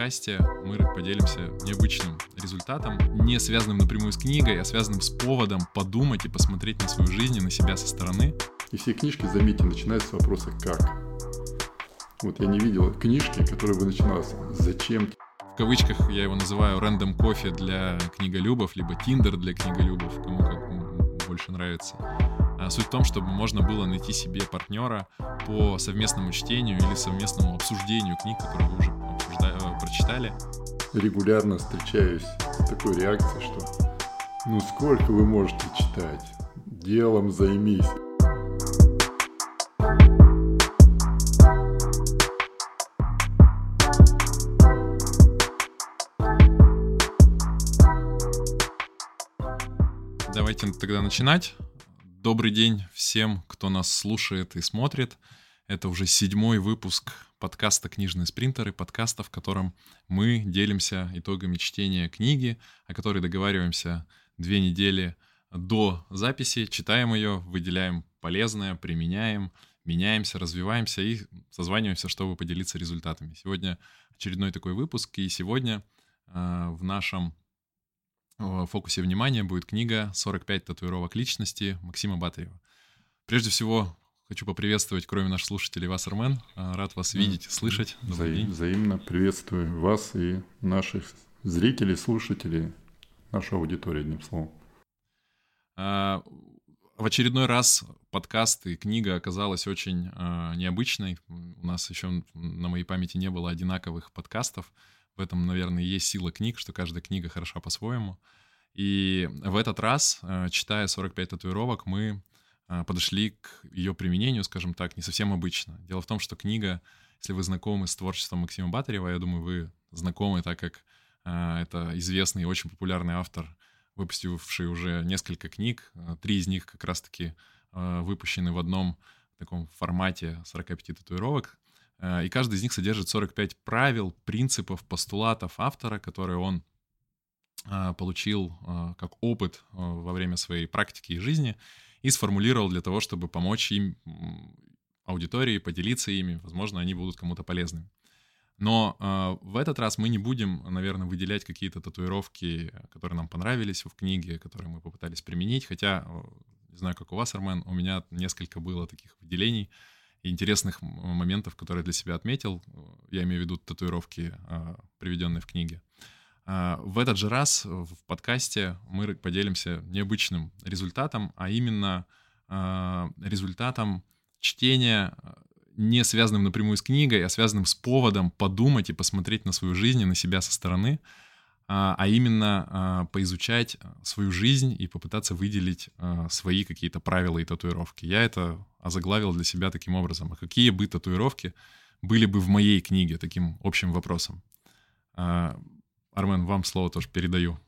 подкасте мы поделимся необычным результатом, не связанным напрямую с книгой, а связанным с поводом подумать и посмотреть на свою жизнь и на себя со стороны. И все книжки, заметьте, начинаются с вопроса «как?». Вот я не видел книжки, которая бы начиналась «зачем?». В кавычках я его называю «рандом кофе» для книголюбов, либо «тиндер» для книголюбов, кому как больше нравится. А суть в том, чтобы можно было найти себе партнера по совместному чтению или совместному обсуждению книг, которые вы уже прочитали. Регулярно встречаюсь с такой реакцией, что ну сколько вы можете читать? Делом займись. Давайте тогда начинать. Добрый день всем, кто нас слушает и смотрит. Это уже седьмой выпуск подкаста «Книжные спринтеры», подкаста, в котором мы делимся итогами чтения книги, о которой договариваемся две недели до записи, читаем ее, выделяем полезное, применяем, меняемся, развиваемся и созваниваемся, чтобы поделиться результатами. Сегодня очередной такой выпуск, и сегодня э, в нашем в фокусе внимания будет книга «45 татуировок личности» Максима Батарева. Прежде всего, хочу поприветствовать, кроме наших слушателей, вас, Армен. А, рад вас видеть, слышать. Добрый Вза- день. Взаимно приветствую вас и наших зрителей, слушателей, нашу аудиторию, одним словом. А, в очередной раз подкаст и книга оказалась очень а, необычной. У нас еще на моей памяти не было одинаковых подкастов. В этом, наверное, есть сила книг, что каждая книга хороша по-своему. И в этот раз, читая 45 татуировок, мы подошли к ее применению, скажем так, не совсем обычно. Дело в том, что книга, если вы знакомы с творчеством Максима Батарева, я думаю, вы знакомы, так как э, это известный и очень популярный автор, выпустивший уже несколько книг. Три из них как раз-таки выпущены в одном таком формате 45 татуировок. И каждый из них содержит 45 правил, принципов, постулатов автора, которые он получил как опыт во время своей практики и жизни и сформулировал для того, чтобы помочь им, аудитории, поделиться ими. Возможно, они будут кому-то полезны. Но э, в этот раз мы не будем, наверное, выделять какие-то татуировки, которые нам понравились в книге, которые мы попытались применить. Хотя, не знаю, как у вас, Армен, у меня несколько было таких выделений интересных моментов, которые для себя отметил. Я имею в виду татуировки, а, приведенные в книге. А, в этот же раз в подкасте мы поделимся необычным результатом, а именно а, результатом чтения не связанным напрямую с книгой, а связанным с поводом подумать и посмотреть на свою жизнь и на себя со стороны, а, а именно а, поизучать свою жизнь и попытаться выделить а, свои какие-то правила и татуировки. Я это озаглавил для себя таким образом. А какие бы татуировки были бы в моей книге таким общим вопросом? Армен, вам слово тоже передаю.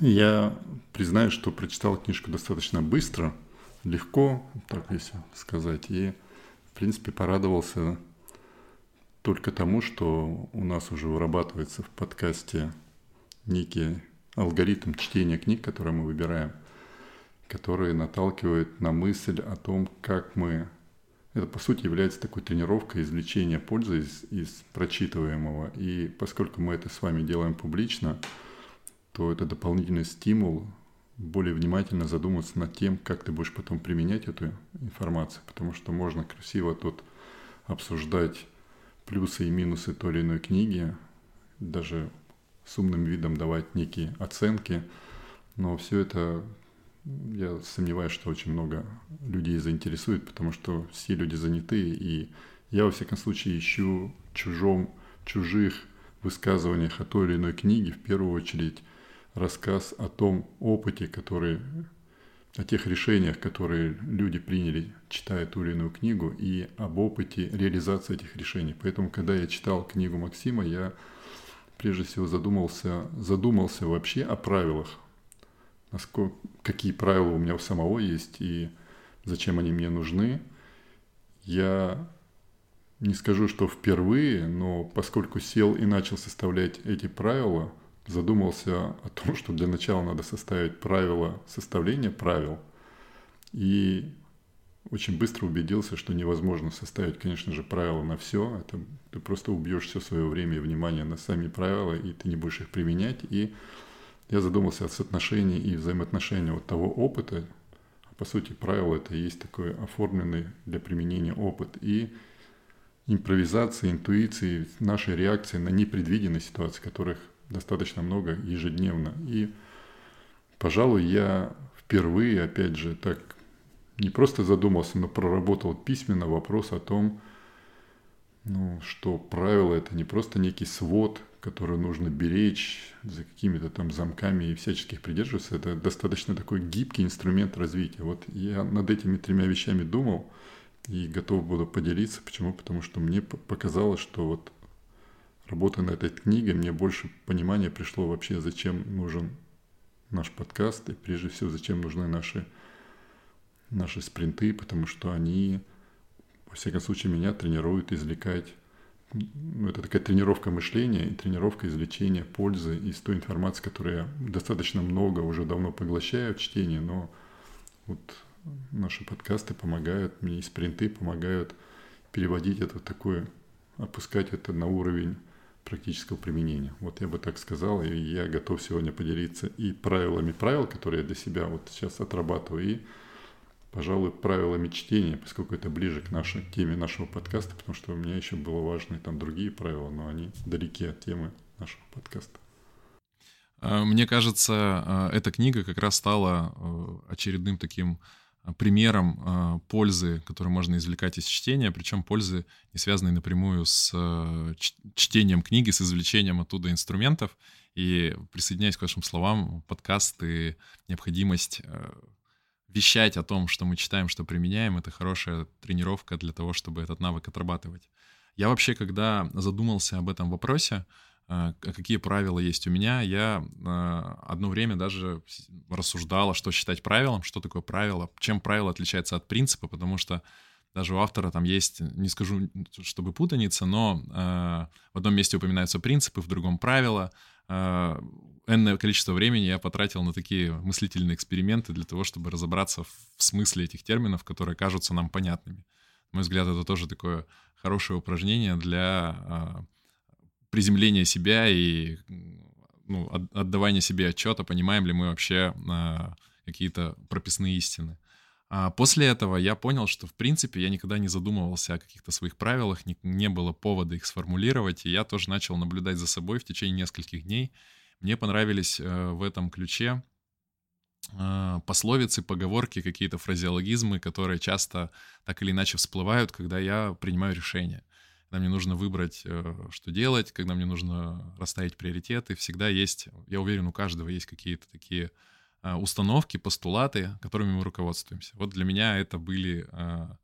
Я признаю, что прочитал книжку достаточно быстро, легко, так если сказать, и, в принципе, порадовался только тому, что у нас уже вырабатывается в подкасте некий алгоритм чтения книг, которые мы выбираем, который наталкивает на мысль о том, как мы... Это, по сути, является такой тренировкой извлечения пользы из, из прочитываемого. И поскольку мы это с вами делаем публично, то это дополнительный стимул более внимательно задуматься над тем, как ты будешь потом применять эту информацию, потому что можно красиво тут обсуждать плюсы и минусы той или иной книги, даже с умным видом давать некие оценки, но все это я сомневаюсь, что очень много людей заинтересует, потому что все люди заняты, и я, во всяком случае, ищу чужом, чужих высказываниях о той или иной книге, в первую очередь, рассказ о том опыте, который о тех решениях, которые люди приняли, читая ту или иную книгу, и об опыте реализации этих решений. Поэтому, когда я читал книгу Максима, я прежде всего задумался, задумался вообще о правилах, насколько, какие правила у меня у самого есть и зачем они мне нужны. Я не скажу, что впервые, но поскольку сел и начал составлять эти правила – задумался о том, что для начала надо составить правила составления правил. И очень быстро убедился, что невозможно составить, конечно же, правила на все. Это ты просто убьешь все свое время и внимание на сами правила, и ты не будешь их применять. И я задумался о соотношении и взаимоотношении вот того опыта. По сути, правило это и есть такой оформленный для применения опыт. И импровизации, интуиции, нашей реакции на непредвиденные ситуации, которых достаточно много ежедневно. И, пожалуй, я впервые, опять же, так не просто задумался, но проработал письменно вопрос о том, ну, что правило это не просто некий свод, который нужно беречь за какими-то там замками и всяческих придерживаться. Это достаточно такой гибкий инструмент развития. Вот я над этими тремя вещами думал и готов буду поделиться. Почему? Потому что мне показалось, что вот работая над этой книгой, мне больше понимания пришло вообще, зачем нужен наш подкаст и прежде всего, зачем нужны наши наши спринты, потому что они, во всяком случае, меня тренируют извлекать ну, это такая тренировка мышления и тренировка извлечения пользы из той информации, которую я достаточно много уже давно поглощаю в чтении, но вот наши подкасты помогают мне, и спринты помогают переводить это в такое, опускать это на уровень практического применения. Вот я бы так сказал, и я готов сегодня поделиться и правилами правил, которые я для себя вот сейчас отрабатываю, и пожалуй, правилами чтения, поскольку это ближе к нашей теме нашего подкаста, потому что у меня еще было важны там другие правила, но они далеки от темы нашего подкаста. А, мне кажется, а, эта книга как раз стала а, очередным таким примером пользы, которую можно извлекать из чтения, причем пользы, не связанной напрямую с чтением книги, с извлечением оттуда инструментов. И присоединяюсь к вашим словам, подкаст и необходимость вещать о том, что мы читаем, что применяем, это хорошая тренировка для того, чтобы этот навык отрабатывать. Я вообще, когда задумался об этом вопросе, э, какие правила есть у меня, я э, одно время даже рассуждала, что считать правилом, что такое правило, чем правило отличается от принципа, потому что даже у автора там есть, не скажу, чтобы путаница, но э, в одном месте упоминаются принципы, в другом правила. Энное количество времени я потратил на такие мыслительные эксперименты для того, чтобы разобраться в смысле этих терминов, которые кажутся нам понятными. На мой взгляд, это тоже такое хорошее упражнение для э, приземления себя и ну, отдавания себе отчета, понимаем ли мы вообще э, какие-то прописные истины. А после этого я понял, что, в принципе, я никогда не задумывался о каких-то своих правилах, не, не было повода их сформулировать, и я тоже начал наблюдать за собой в течение нескольких дней. Мне понравились э, в этом ключе э, пословицы, поговорки, какие-то фразеологизмы, которые часто так или иначе всплывают, когда я принимаю решение. Когда мне нужно выбрать, э, что делать, когда мне нужно расставить приоритеты, всегда есть, я уверен, у каждого есть какие-то такие установки, постулаты, которыми мы руководствуемся. Вот для меня это были а,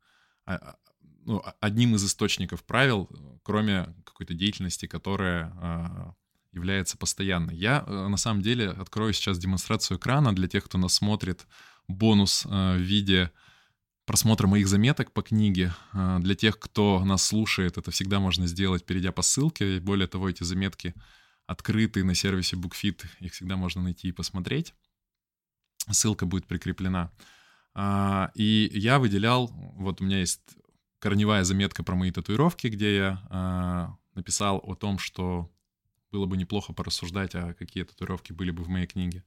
ну, одним из источников правил, кроме какой-то деятельности, которая является постоянной. Я на самом деле открою сейчас демонстрацию экрана для тех, кто нас смотрит, бонус в виде просмотра моих заметок по книге. Для тех, кто нас слушает, это всегда можно сделать, перейдя по ссылке. Более того, эти заметки открыты на сервисе BookFit, их всегда можно найти и посмотреть ссылка будет прикреплена. А, и я выделял, вот у меня есть корневая заметка про мои татуировки, где я написал о том, что было бы неплохо порассуждать, а какие татуировки были бы в моей книге.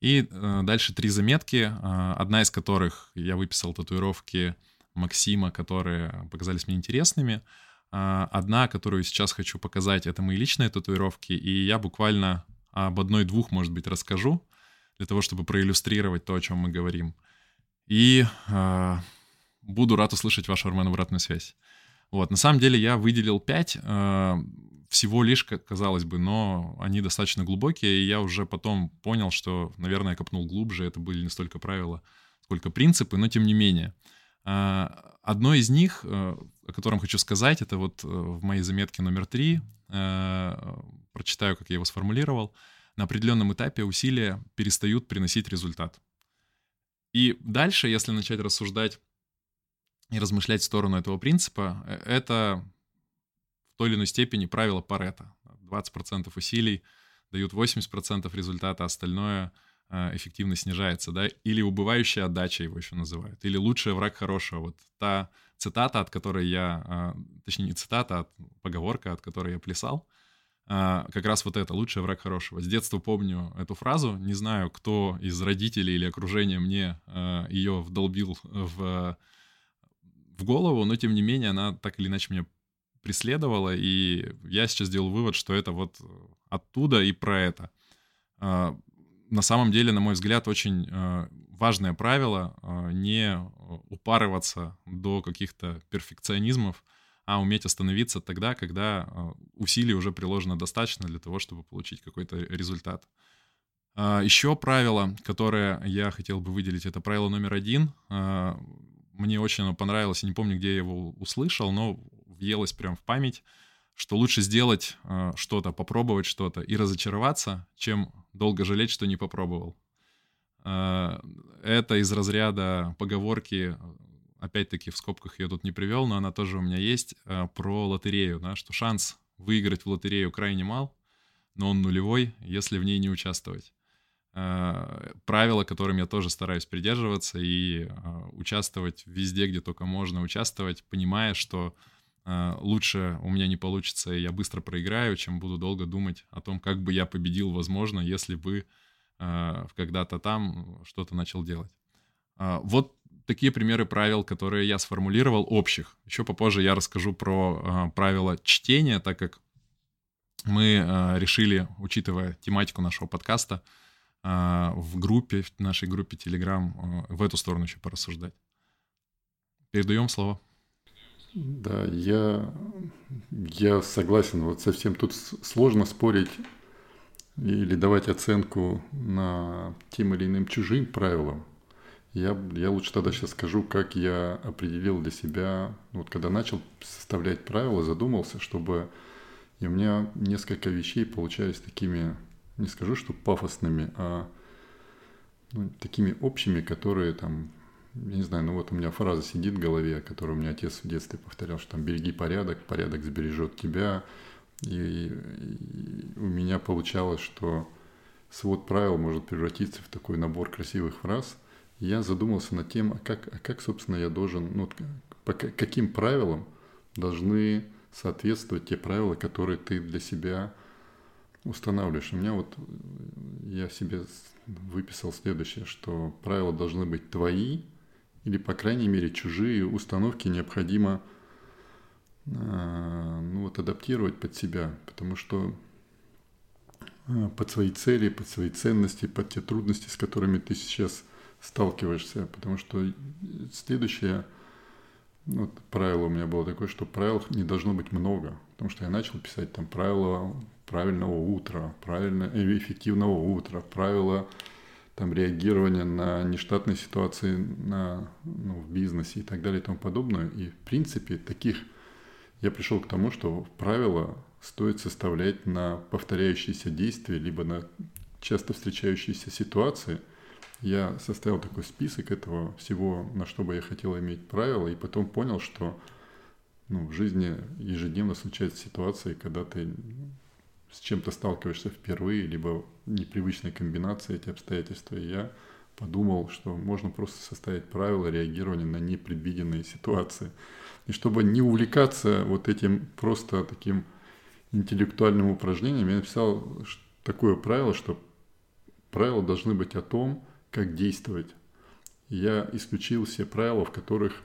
И а, дальше три заметки, одна из которых я выписал татуировки Максима, которые показались мне интересными. Одна, которую сейчас хочу показать, это мои личные татуировки, и я буквально об одной-двух, может быть, расскажу для того, чтобы проиллюстрировать то, о чем мы говорим. И э, буду рад услышать вашу, Армен, обратную связь. Вот, на самом деле я выделил пять, э, всего лишь, казалось бы, но они достаточно глубокие, и я уже потом понял, что, наверное, я копнул глубже, это были не столько правила, сколько принципы, но тем не менее. Э, одно из них, э, о котором хочу сказать, это вот э, в моей заметке номер три, э, прочитаю, как я его сформулировал — на определенном этапе усилия перестают приносить результат. И дальше, если начать рассуждать и размышлять в сторону этого принципа, э, это в той или иной степени правило Парета. 20% усилий дают 80% результата, остальное э, эффективность снижается, да, или убывающая отдача его еще называют, или лучший враг хорошего. Вот та цитата, от которой я, э, точнее не цитата, а поговорка, от которой я плясал, как раз вот это «лучший враг хорошего». С детства помню эту фразу, не знаю, кто из родителей или окружения мне ее вдолбил в, в голову, но тем не менее она так или иначе меня преследовала, и я сейчас сделал вывод, что это вот оттуда и про это на самом деле, на мой взгляд, очень э, важное правило э, не упарываться до каких-то перфекционизмов, а уметь остановиться тогда, когда э, усилий уже приложено достаточно для того, чтобы получить какой-то результат. Еще правило, которое я хотел бы выделить, это правило номер один. Мне очень оно понравилось, не помню, где я его услышал, но въелось прям в память что лучше сделать э, что-то, попробовать что-то и разочароваться, чем долго жалеть, что не попробовал. Э, это из разряда поговорки, опять-таки в скобках я тут не привел, но она тоже у меня есть, э, про лотерею, да, что шанс выиграть в лотерею крайне мал, но он нулевой, если в ней не участвовать. Э, правила, которым я тоже стараюсь придерживаться и э, участвовать везде, где только можно участвовать, понимая, что Э, лучше у меня не получится, и я быстро проиграю, чем буду долго думать о том, как бы я победил, возможно, если бы э, когда-то там что-то начал делать. Э, вот такие примеры правил, которые я сформулировал, общих. Еще попозже я расскажу про правила чтения, так как мы решили, учитывая тематику нашего подкаста, в группе, в нашей группе Telegram в эту сторону еще порассуждать. Передаем слово. Да, я, я согласен. Вот совсем тут сложно спорить или давать оценку на тем или иным чужим правилам. Я, я лучше тогда сейчас скажу, как я определил для себя, ну, вот когда начал составлять правила, задумался, чтобы и у меня несколько вещей получались такими, не скажу, что пафосными, а ну, такими общими, которые там я не знаю, ну вот у меня фраза сидит в голове, которую у меня отец в детстве повторял, что там береги порядок, порядок сбережет тебя. И, и, у меня получалось, что свод правил может превратиться в такой набор красивых фраз. И я задумался над тем, а как, а как собственно, я должен, ну, по каким правилам должны соответствовать те правила, которые ты для себя устанавливаешь. У меня вот, я себе выписал следующее, что правила должны быть твои, или, по крайней мере, чужие установки необходимо а, ну, вот, адаптировать под себя, потому что а, под свои цели, под свои ценности, под те трудности, с которыми ты сейчас сталкиваешься. Потому что следующее вот, правило у меня было такое, что правил не должно быть много. Потому что я начал писать там правила правильного утра, правильно, э, эффективного утра, правила там, реагирования на нештатные ситуации на, ну, в бизнесе и так далее и тому подобное. И в принципе таких я пришел к тому, что правила стоит составлять на повторяющиеся действия, либо на часто встречающиеся ситуации. Я составил такой список этого всего, на что бы я хотел иметь правила, и потом понял, что ну, в жизни ежедневно случаются ситуации, когда ты с чем-то сталкиваешься впервые, либо непривычной комбинации эти обстоятельства. И я подумал, что можно просто составить правила реагирования на непредвиденные ситуации. И чтобы не увлекаться вот этим просто таким интеллектуальным упражнением, я написал такое правило, что правила должны быть о том, как действовать. Я исключил все правила, в которых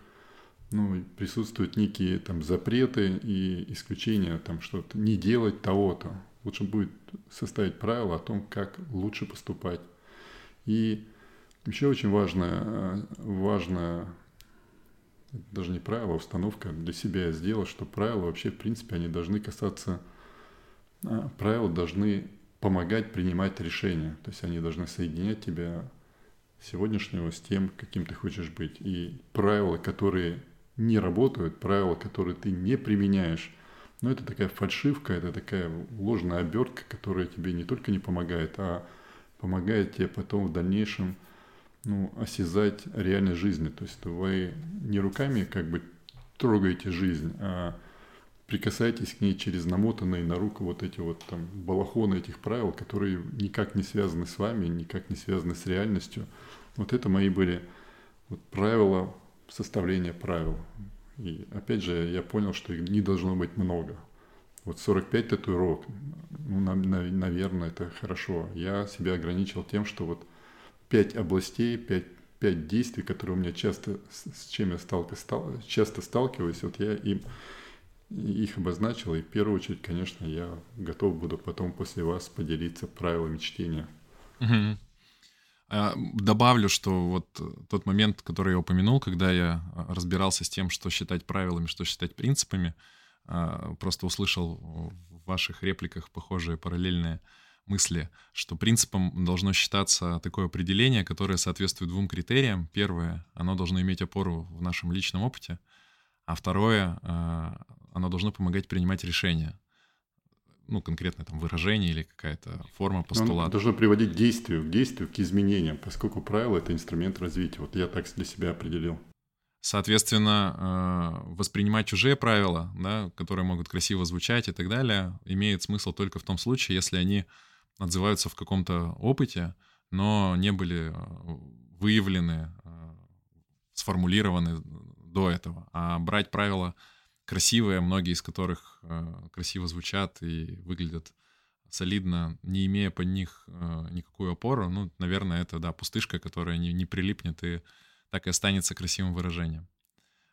ну, присутствуют некие там запреты и исключения, там что-то не делать того-то лучше будет составить правила о том, как лучше поступать. И еще очень важное, важное даже не правило, а установка для себя я сделал, что правила вообще, в принципе, они должны касаться, а, правила должны помогать принимать решения. То есть они должны соединять тебя сегодняшнего с тем, каким ты хочешь быть. И правила, которые не работают, правила, которые ты не применяешь, но это такая фальшивка, это такая ложная обертка, которая тебе не только не помогает, а помогает тебе потом в дальнейшем ну, осязать реальность жизни. То есть вы не руками как бы трогаете жизнь, а прикасайтесь к ней через намотанные на руку вот эти вот там балахоны этих правил, которые никак не связаны с вами, никак не связаны с реальностью. Вот это мои были вот правила составления правил. И опять же, я понял, что их не должно быть много. Вот 45 татуировок, ну, на, на, наверное, это хорошо. Я себя ограничил тем, что вот 5 областей, 5, 5 действий, которые у меня часто, с чем я сталки, стал, часто сталкиваюсь, вот я им их обозначил. И в первую очередь, конечно, я готов буду потом после вас поделиться правилами чтения. Угу. Добавлю, что вот тот момент, который я упомянул, когда я а, разбирался с тем, что считать правилами, что считать принципами, а, просто услышал в ваших репликах похожие параллельные мысли, что принципом должно считаться такое определение, которое соответствует двум критериям. Первое, оно должно иметь опору в нашем личном опыте, а второе, а, оно должно помогать принимать решения ну, конкретное там выражение или какая-то форма постулата. Оно должно приводить к действию, к действию, к изменениям, поскольку правило — это инструмент развития. Вот я так для себя определил. Соответственно, э, воспринимать чужие правила, да, которые могут красиво звучать и так далее, имеет смысл только в том случае, если они отзываются в каком-то опыте, но не были э, выявлены, э, сформулированы до этого. А брать правила красивые, многие из которых красиво звучат и выглядят солидно, не имея под них никакую опору, ну, наверное, это, да, пустышка, которая не, не прилипнет и так и останется красивым выражением.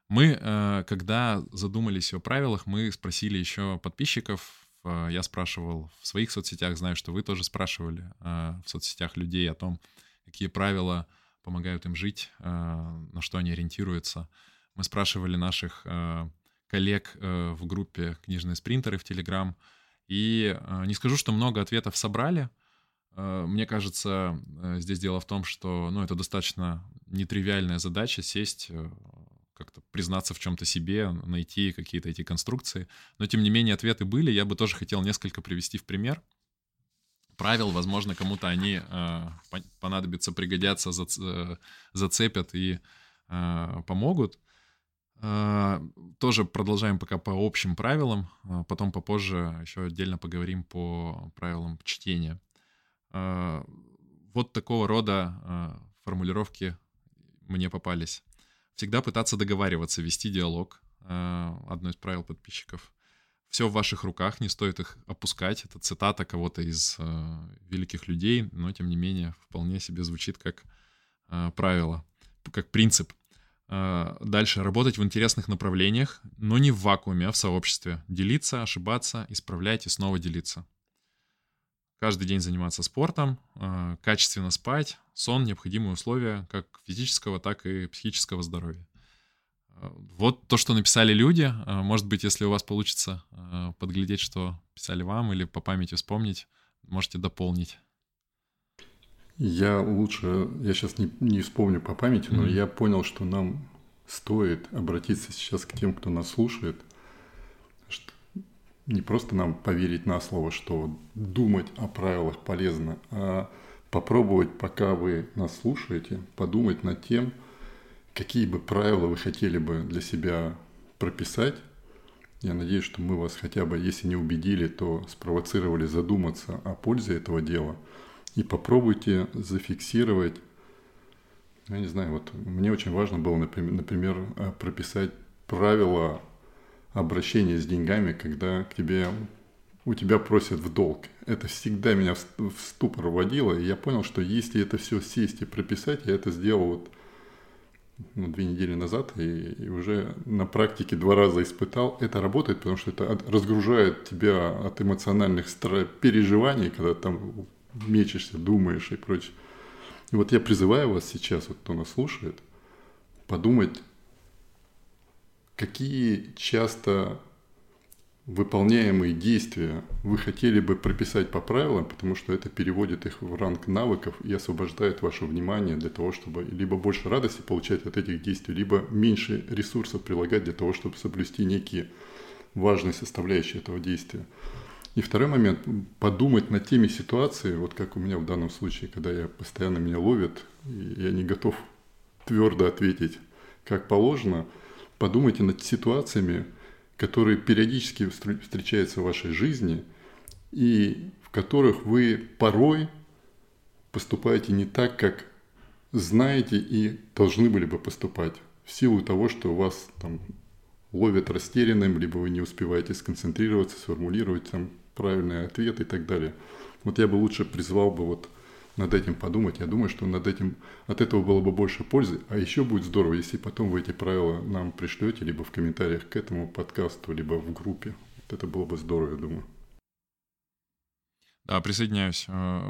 Мы, э, когда задумались о правилах, мы спросили еще подписчиков. Э, я спрашивал в своих соцсетях, знаю, что вы тоже спрашивали э, в соцсетях людей о том, какие правила помогают им жить, на что они ориентируются. Мы спрашивали наших коллег в группе «Книжные спринтеры» в Телеграм. И не скажу, что много ответов собрали — Э, мне кажется, э, здесь дело в том, что ну, это достаточно нетривиальная задача сесть, э, как-то признаться в чем-то себе, найти какие-то эти конструкции. Но, тем не менее, ответы были. Я бы тоже хотел несколько привести в пример. Правил, возможно, кому-то они э, понадобятся, пригодятся, зац, зацепят и э, помогут. Э, тоже продолжаем пока по общим правилам. Потом попозже еще отдельно поговорим по правилам чтения. А, вот такого рода а, формулировки мне попались. Всегда пытаться договариваться, вести диалог. А, одно из правил подписчиков. Все в ваших руках, не стоит их опускать. Это цитата кого-то из великих людей, но тем не менее вполне себе звучит как правило, как принцип. Дальше работать в интересных направлениях, но не в вакууме, а в сообществе. Делиться, ошибаться, исправлять и снова делиться каждый день заниматься спортом, а, качественно спать, сон — необходимые условия как физического, так и психического здоровья. А, вот то, что написали люди. А, может быть, если у вас получится подглядеть, что писали вам, или по памяти вспомнить, можете дополнить. Я лучше, я сейчас не, не вспомню по памяти, но mm-hmm. я понял, что нам стоит обратиться сейчас к тем, кто нас слушает, не просто нам поверить на слово, что думать о правилах полезно, а попробовать, пока вы нас слушаете, подумать над тем, какие бы правила вы хотели бы для себя прописать. Я надеюсь, что мы вас хотя бы, если не убедили, то спровоцировали задуматься о пользе этого дела. И попробуйте зафиксировать, я не знаю, вот мне очень важно было, например, например прописать правила обращение с деньгами, когда к тебе у тебя просят в долг. Это всегда меня в ступор вводило, и я понял, что если это все сесть и прописать, я это сделал вот ну, две недели назад, и, и уже на практике два раза испытал. Это работает, потому что это разгружает тебя от эмоциональных переживаний, когда там мечешься, думаешь и прочее. И вот я призываю вас сейчас, вот кто нас слушает, подумать какие часто выполняемые действия вы хотели бы прописать по правилам, потому что это переводит их в ранг навыков и освобождает ваше внимание для того, чтобы либо больше радости получать от этих действий, либо меньше ресурсов прилагать для того, чтобы соблюсти некие важные составляющие этого действия. И второй момент, подумать над теми ситуациями, вот как у меня в данном случае, когда я постоянно меня ловят, и я не готов твердо ответить, как положено – подумайте над ситуациями, которые периодически встречаются в вашей жизни и в которых вы порой поступаете не так, как знаете и должны были бы поступать в силу того, что вас там ловят растерянным, либо вы не успеваете сконцентрироваться, сформулировать там правильный ответ и так далее. Вот я бы лучше призвал бы вот над этим подумать. Я думаю, что над этим от этого было бы больше пользы. А еще будет здорово, если потом вы эти правила нам пришлете, либо в комментариях к этому подкасту, либо в группе. Вот это было бы здорово, я думаю. Да, присоединяюсь. Э,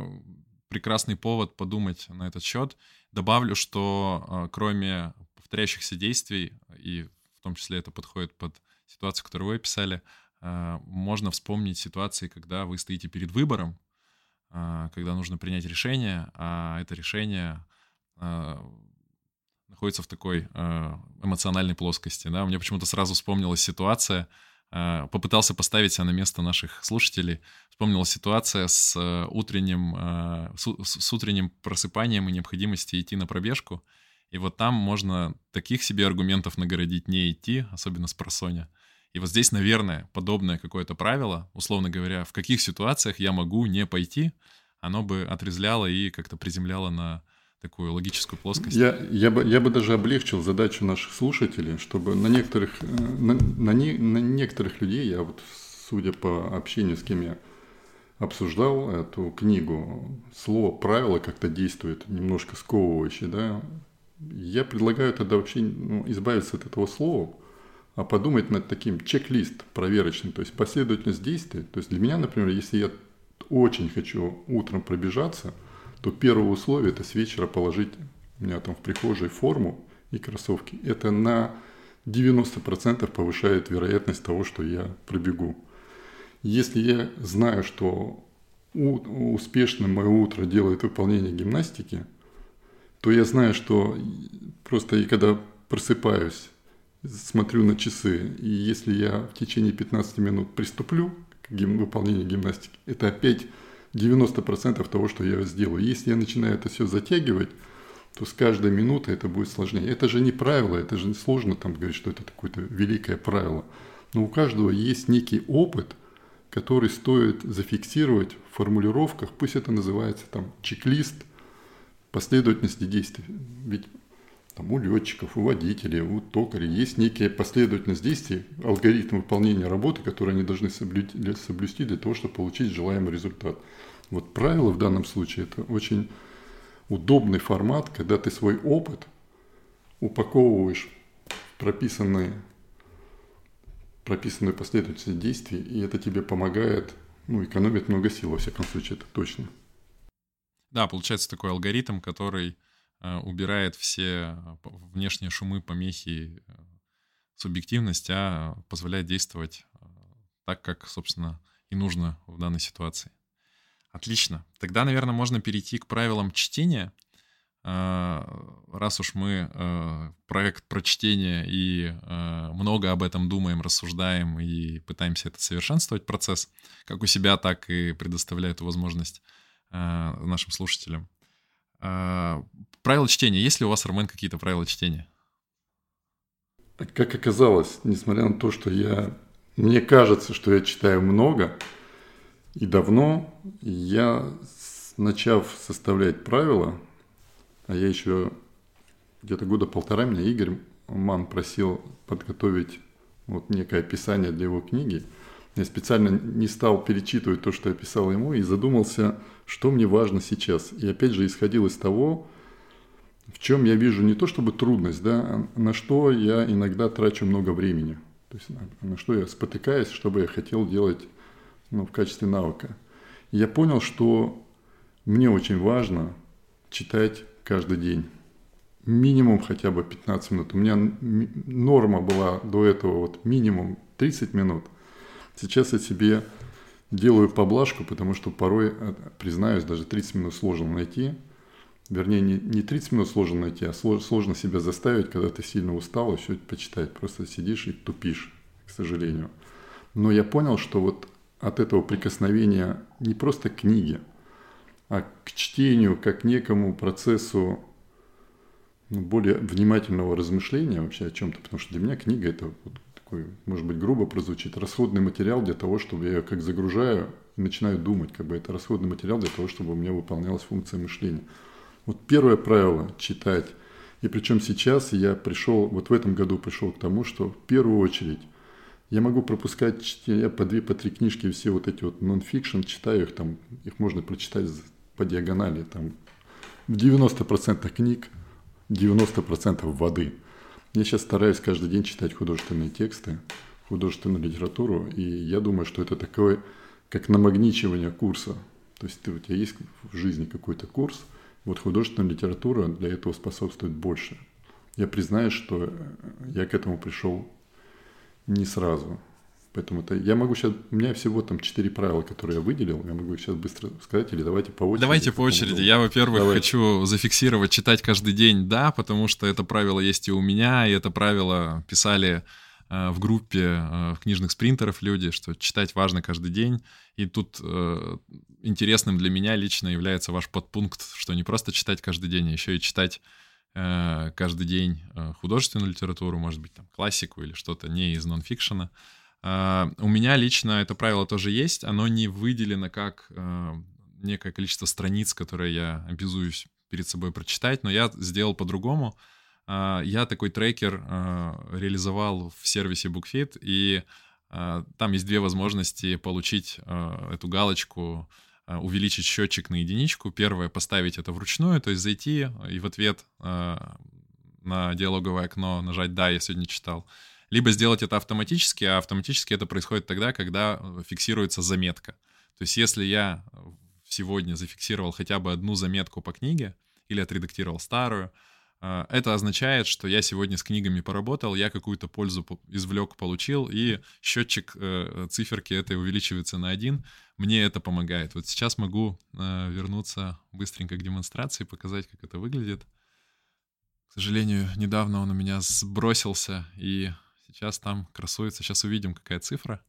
прекрасный повод подумать на этот счет. Добавлю, что э, кроме повторяющихся действий, и в том числе это подходит под ситуацию, которую вы описали, можно вспомнить ситуации, когда вы стоите перед выбором, а, когда нужно принять решение, а это решение а, находится в такой эмоциональной плоскости. Да? Мне почему-то сразу вспомнилась ситуация, попытался поставить себя на место наших слушателей, вспомнилась ситуация с утренним, с утренним просыпанием и необходимостью идти на пробежку. И вот там можно таких себе аргументов нагородить не идти, особенно с просоня. И вот здесь, наверное, подобное какое-то правило, условно говоря, в каких ситуациях я могу не пойти, оно бы отрезляло и как-то приземляло на такую логическую плоскость. Я, я, бы, я бы даже облегчил задачу наших слушателей, чтобы на некоторых, э, на, на, не, на некоторых людей, я вот, судя по общению, с кем я обсуждал эту книгу, слово «правило» как-то действует немножко сковывающе, да, я предлагаю тогда вообще ну, избавиться от этого слова, а подумать над таким чек-лист проверочным, то есть последовательность действий. То есть для меня, например, если я очень хочу утром пробежаться, то первое условие – это с вечера положить у меня там в прихожей форму и кроссовки. Это на 90% повышает вероятность того, что я пробегу. Если я знаю, что успешным мое утро делает выполнение гимнастики, то я знаю, что просто и когда просыпаюсь, смотрю на часы, и если я в течение 15 минут приступлю к гим, выполнению гимнастики, это опять 90% того, что я сделаю. Если я начинаю это все затягивать, то с каждой минутой это будет сложнее. Это же не правило, это же сложно там говорить, что это какое-то великое правило. Но у каждого есть некий опыт, который стоит зафиксировать в формулировках, пусть это называется там чек-лист последовательности действий. Ведь там, у летчиков, у водителей, у токарей есть некая последовательность действий, алгоритм выполнения работы, которые они должны соблюсти, для того, чтобы получить желаемый результат. Вот правило в данном случае – это очень удобный формат, когда ты свой опыт упаковываешь в прописанные, прописанную последовательность действий, и это тебе помогает, ну, экономит много сил, во всяком случае, это точно. Да, получается такой алгоритм, который убирает все э, внешние шумы, помехи, э, субъективность, а позволяет действовать так, как, собственно, и нужно в данной ситуации. Отлично. Тогда, наверное, можно перейти к правилам чтения. Раз уж мы проект про чтение и много об этом думаем, рассуждаем и пытаемся это совершенствовать процесс, как у себя, так и предоставляя эту возможность нашим слушателям. А, правила чтения. Есть ли у вас, Роман, какие-то правила чтения? Как оказалось, несмотря на то, что я... Мне кажется, что я читаю много и давно, я, начав составлять правила, а я еще где-то года полтора меня Игорь Ман просил подготовить вот некое описание для его книги – я специально не стал перечитывать то, что я писал ему, и задумался, что мне важно сейчас. И опять же исходил из того, в чем я вижу не то чтобы трудность, да, а на что я иногда трачу много времени. То есть на, что я спотыкаюсь, что бы я хотел делать ну, в качестве навыка. И я понял, что мне очень важно читать каждый день. Минимум хотя бы 15 минут. У меня норма была до этого вот минимум 30 минут – Сейчас я себе делаю поблажку, потому что порой, э, признаюсь, даже 30 минут сложно найти. Вернее, не, не 30 минут сложно найти, а сложно себя заставить, когда ты сильно устал, и все это почитать. Просто сидишь и тупишь, к сожалению. Но я понял, что вот от этого прикосновения не просто к книге, а к чтению, как некому процессу ну, более внимательного размышления вообще о чем-то. Потому что для меня книга – это такой, может быть, грубо прозвучит, расходный материал для того, чтобы я как загружаю начинаю думать, как бы это расходный материал для того, чтобы у меня выполнялась функция мышления. Вот первое правило – читать. И причем сейчас я пришел, вот в этом году пришел к тому, что в первую очередь я могу пропускать чтение по две, по три книжки, все вот эти вот нон-фикшн, читаю их там, их можно прочитать по диагонали, там в 90% книг 90% воды. Я сейчас стараюсь каждый день читать художественные тексты, художественную литературу, и я думаю, что это такое, как намагничивание курса. То есть ты, у тебя есть в жизни какой-то курс, вот художественная литература для этого способствует больше. Я признаю, что я к этому пришел не сразу. Поэтому это я могу сейчас, у меня всего там четыре правила, которые я выделил, я могу их сейчас быстро сказать, или давайте по очереди. Давайте по очереди. Я, во-первых, Давай. хочу зафиксировать читать каждый день, да, потому что это правило есть и у меня, и это правило писали э, в группе э, книжных спринтеров люди, что читать важно каждый день. И тут э, интересным для меня лично является ваш подпункт, что не просто читать каждый день, а еще и читать э, каждый день э, художественную литературу, может быть, там классику или что-то не из нонфикшена. Uh, у меня лично это правило тоже есть, оно не выделено как uh, некое количество страниц, которые я обязуюсь перед собой прочитать, но я сделал по-другому. Uh, я такой трекер реализовал в сервисе BookFit, и там есть две возможности получить эту галочку, увеличить счетчик на единичку. Первое — поставить это вручную, то есть зайти и в ответ на диалоговое окно нажать «Да, я сегодня читал», либо сделать это автоматически, а автоматически это происходит тогда, когда э, фиксируется заметка. То есть если я э, сегодня зафиксировал хотя бы одну заметку по книге или отредактировал старую, э, это означает, что я сегодня с книгами поработал, я какую-то пользу извлек, получил, и счетчик циферки этой увеличивается на один. Мне это помогает. Вот сейчас могу вернуться быстренько к демонстрации, показать, как это выглядит. К сожалению, недавно он у меня сбросился, и Сейчас там красуется. Сейчас увидим, какая цифра.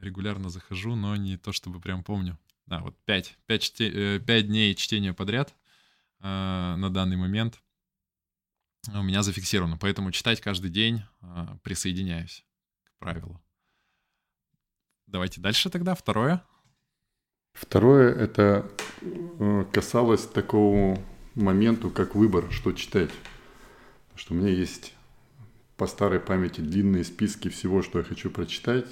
Регулярно захожу, но не то, чтобы прям помню. Да, вот 5, 5, чте, 5 дней чтения подряд э, на данный момент у меня зафиксировано. Поэтому читать каждый день э, присоединяюсь к правилу. Давайте дальше тогда. Второе. Второе — это э, касалось такого моменту, как выбор, что читать. Что у меня есть по старой памяти длинные списки всего, что я хочу прочитать.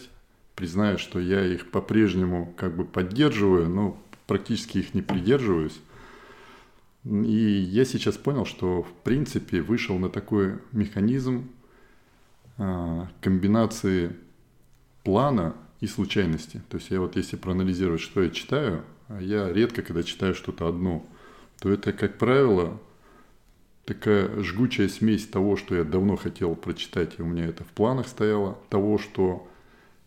Признаю, что я их по-прежнему как бы поддерживаю, но практически их не придерживаюсь. И я сейчас понял, что в принципе вышел на такой механизм а, комбинации плана и случайности. То есть я вот если проанализировать, что я читаю, а я редко, когда читаю что-то одно, то это, как правило, такая жгучая смесь того, что я давно хотел прочитать, и у меня это в планах стояло, того, что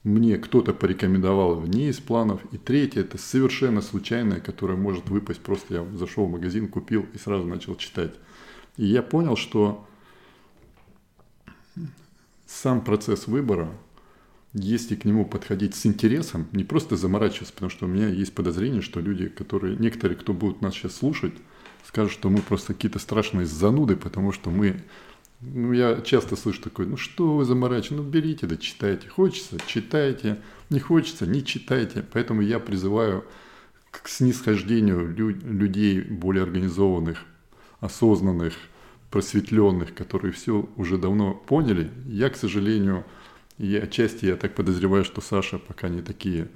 мне кто-то порекомендовал вне из планов. И третье – это совершенно случайное, которое может выпасть. Просто я зашел в магазин, купил и сразу начал читать. И я понял, что сам процесс выбора, если к нему подходить с интересом, не просто заморачиваться, потому что у меня есть подозрение, что люди, которые, некоторые, кто будут нас сейчас слушать, скажут, что мы просто какие-то страшные зануды, потому что мы... Ну, я часто слышу такое, ну что вы заморачиваете, ну берите, да читайте. Хочется, читайте. Не хочется, не читайте. Поэтому я призываю к снисхождению лю- людей более организованных, осознанных, просветленных, которые все уже давно поняли. Я, к сожалению, и отчасти я так подозреваю, что Саша пока не такие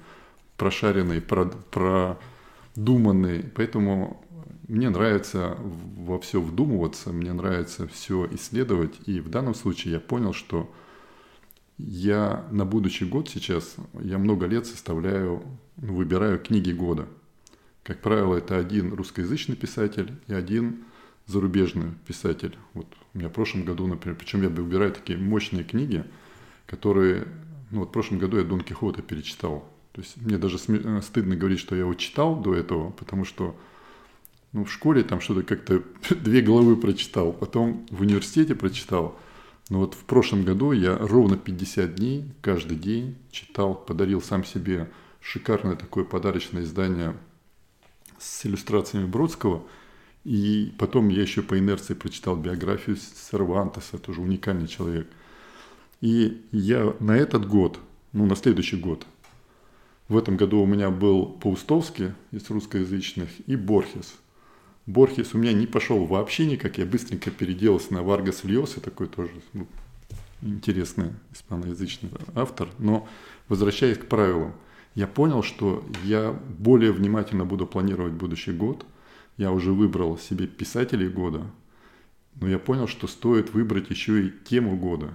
прошаренные, продуманные. Поэтому мне нравится во все вдумываться, мне нравится все исследовать. И в данном случае я понял, что я на будущий год сейчас, я много лет составляю, выбираю книги года. Как правило, это один русскоязычный писатель и один зарубежный писатель. Вот у меня в прошлом году, например, причем я выбираю такие мощные книги, которые, ну вот в прошлом году я Дон Кихота перечитал. То есть мне даже стыдно говорить, что я его читал до этого, потому что ну, в школе там что-то как-то две главы прочитал, потом в университете прочитал. Но вот в прошлом году я ровно 50 дней, каждый день читал, подарил сам себе шикарное такое подарочное издание с иллюстрациями Бродского. И потом я еще по инерции прочитал биографию Сервантеса, тоже уникальный человек. И я на этот год, ну, на следующий год, в этом году у меня был Паустовский из русскоязычных и Борхес. Борхес у меня не пошел вообще никак, я быстренько переделался на Варгас Льоса, такой тоже ну, интересный испаноязычный автор. Но возвращаясь к правилам, я понял, что я более внимательно буду планировать будущий год. Я уже выбрал себе писателей года, но я понял, что стоит выбрать еще и тему года.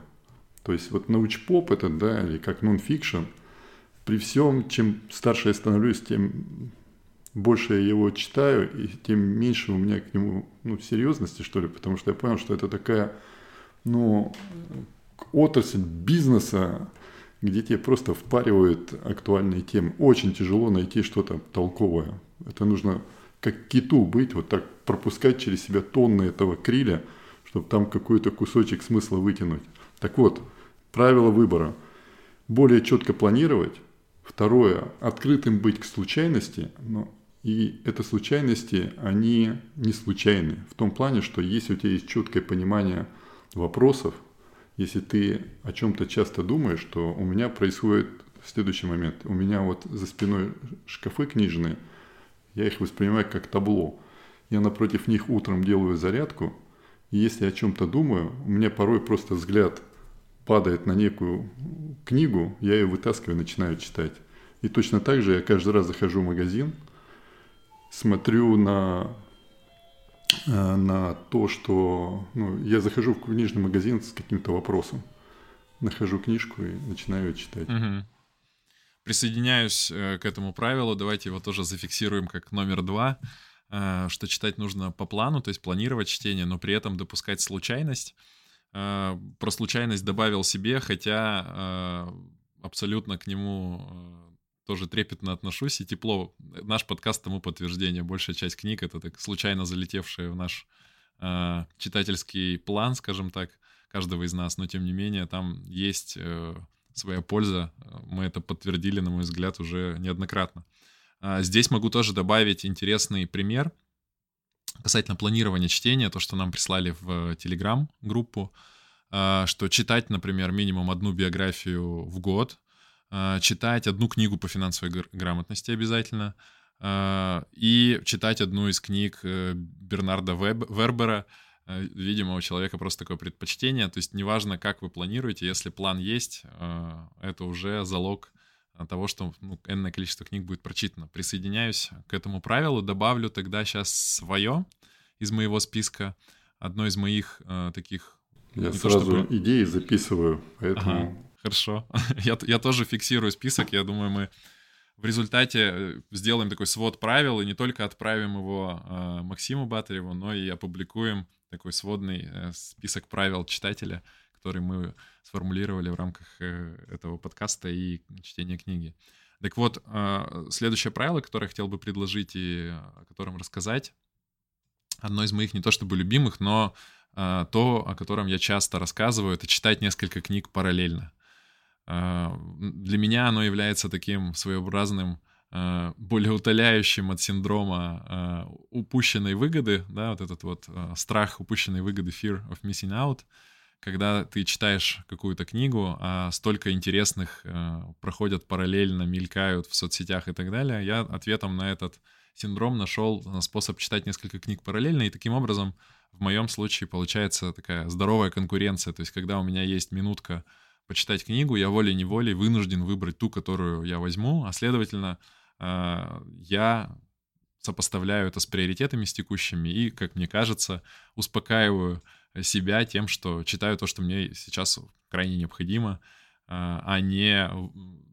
То есть вот научпоп это, да, или как нон-фикшн, при всем, чем старше я становлюсь, тем больше я его читаю, и тем меньше у меня к нему ну, серьезности, что ли, потому что я понял, что это такая, ну, отрасль бизнеса, где тебе просто впаривают актуальные темы. Очень тяжело найти что-то толковое. Это нужно как киту быть, вот так пропускать через себя тонны этого криля, чтобы там какой-то кусочек смысла вытянуть. Так вот, правило выбора. Более четко планировать. Второе, открытым быть к случайности, но и это случайности, они не случайны. В том плане, что если у тебя есть четкое понимание вопросов, если ты о чем-то часто думаешь, то у меня происходит следующий момент. У меня вот за спиной шкафы книжные, я их воспринимаю как табло. Я напротив них утром делаю зарядку, и если о чем-то думаю, у меня порой просто взгляд падает на некую книгу, я ее вытаскиваю и начинаю читать. И точно так же я каждый раз захожу в магазин, смотрю на Э, на то, что ну, я захожу в книжный магазин с каким-то вопросом, нахожу книжку и начинаю ее читать. Угу. Присоединяюсь э, к этому правилу. Давайте его тоже зафиксируем как номер два, э, что читать нужно по плану, то есть планировать чтение, но при этом допускать случайность. Про случайность добавил себе, хотя абсолютно к нему тоже трепетно отношусь и тепло. Наш подкаст тому подтверждение. Большая часть книг — это так случайно залетевшие в наш э, читательский план, скажем так, каждого из нас. Но, тем не менее, там есть э, своя польза. Мы это подтвердили, на мой взгляд, уже неоднократно. А здесь могу тоже добавить интересный пример касательно планирования чтения, то, что нам прислали в Телеграм-группу, а, что читать, например, минимум одну биографию в год — читать одну книгу по финансовой грамотности обязательно а, и читать одну из книг э, Бернарда Вербера. Э, видимо, у человека просто такое предпочтение. То есть неважно, как вы планируете, если план есть, это уже залог того, что ну, энное количество книг будет прочитано. Присоединяюсь к этому правилу, добавлю тогда сейчас свое из моего списка. Одно из моих э, таких... Я сразу то, чтобы... идеи записываю, поэтому... Ага Хорошо. я, я тоже фиксирую список. Я думаю, мы в результате э, сделаем такой свод правил и не только отправим его э, Максиму Батареву, но и опубликуем такой сводный э, список правил читателя, который мы сформулировали в рамках э, этого подкаста и чтения книги. Так вот, э, следующее правило, которое я хотел бы предложить и о котором рассказать, одно из моих не то чтобы любимых, но э, то, о котором я часто рассказываю, это читать несколько книг параллельно. А, для меня оно является таким своеобразным а, более утоляющим от синдрома а, упущенной выгоды, да, вот этот вот страх упущенной выгоды, fear of missing out, когда ты читаешь какую-то книгу, а столько интересных проходят параллельно, мелькают в соцсетях и так далее, я ответом на этот синдром нашел способ читать несколько книг параллельно, и таким образом в моем случае получается такая здоровая конкуренция, то есть когда у меня есть минутка почитать книгу, я волей-неволей вынужден выбрать ту, которую я возьму, а следовательно, э, я сопоставляю это с приоритетами с текущими и, как мне кажется, успокаиваю себя тем, что читаю то, что мне сейчас крайне необходимо, э, а не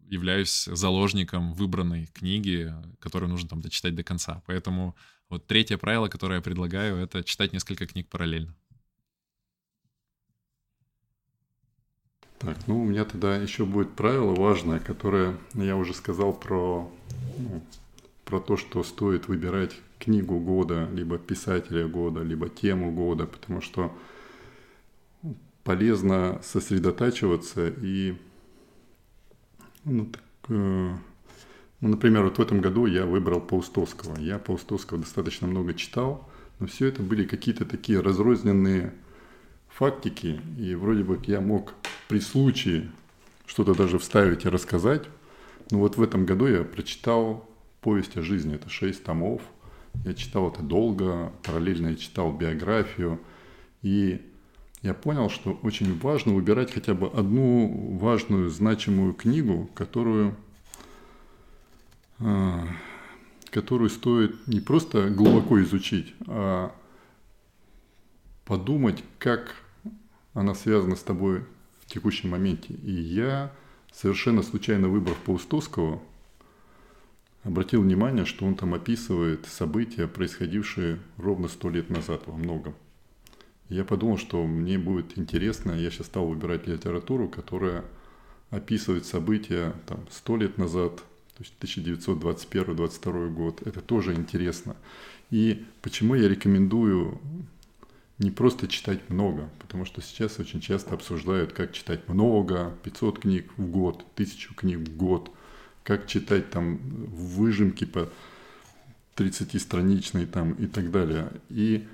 являюсь заложником выбранной книги, которую нужно там дочитать до конца. Поэтому вот третье правило, которое я предлагаю, это читать несколько книг параллельно. Так, ну у меня тогда еще будет правило важное, которое я уже сказал про, ну, про то, что стоит выбирать книгу года, либо писателя года, либо тему года, потому что полезно сосредотачиваться и, ну, так, э, ну, например, вот в этом году я выбрал Паустовского. Я Паустовского достаточно много читал, но все это были какие-то такие разрозненные фактики, и вроде бы я мог при случае что-то даже вставить и рассказать. Ну вот в этом году я прочитал повесть о жизни, это шесть томов. Я читал это долго, параллельно я читал биографию. И я понял, что очень важно выбирать хотя бы одну важную, значимую книгу, которую, а, которую стоит не просто глубоко изучить, а подумать, как она связана с тобой в текущем моменте. И я, совершенно случайно выбрав Паустовского, обратил внимание, что он там описывает события, происходившие ровно сто лет назад во многом. Я подумал, что мне будет интересно, я сейчас стал выбирать литературу, которая описывает события там сто лет назад, то есть 1921-22 год. Это тоже интересно. И почему я рекомендую не просто читать много, потому что сейчас очень часто обсуждают, как читать много, 500 книг в год, 1000 книг в год, как читать там выжимки по 30-страничной там и так далее. И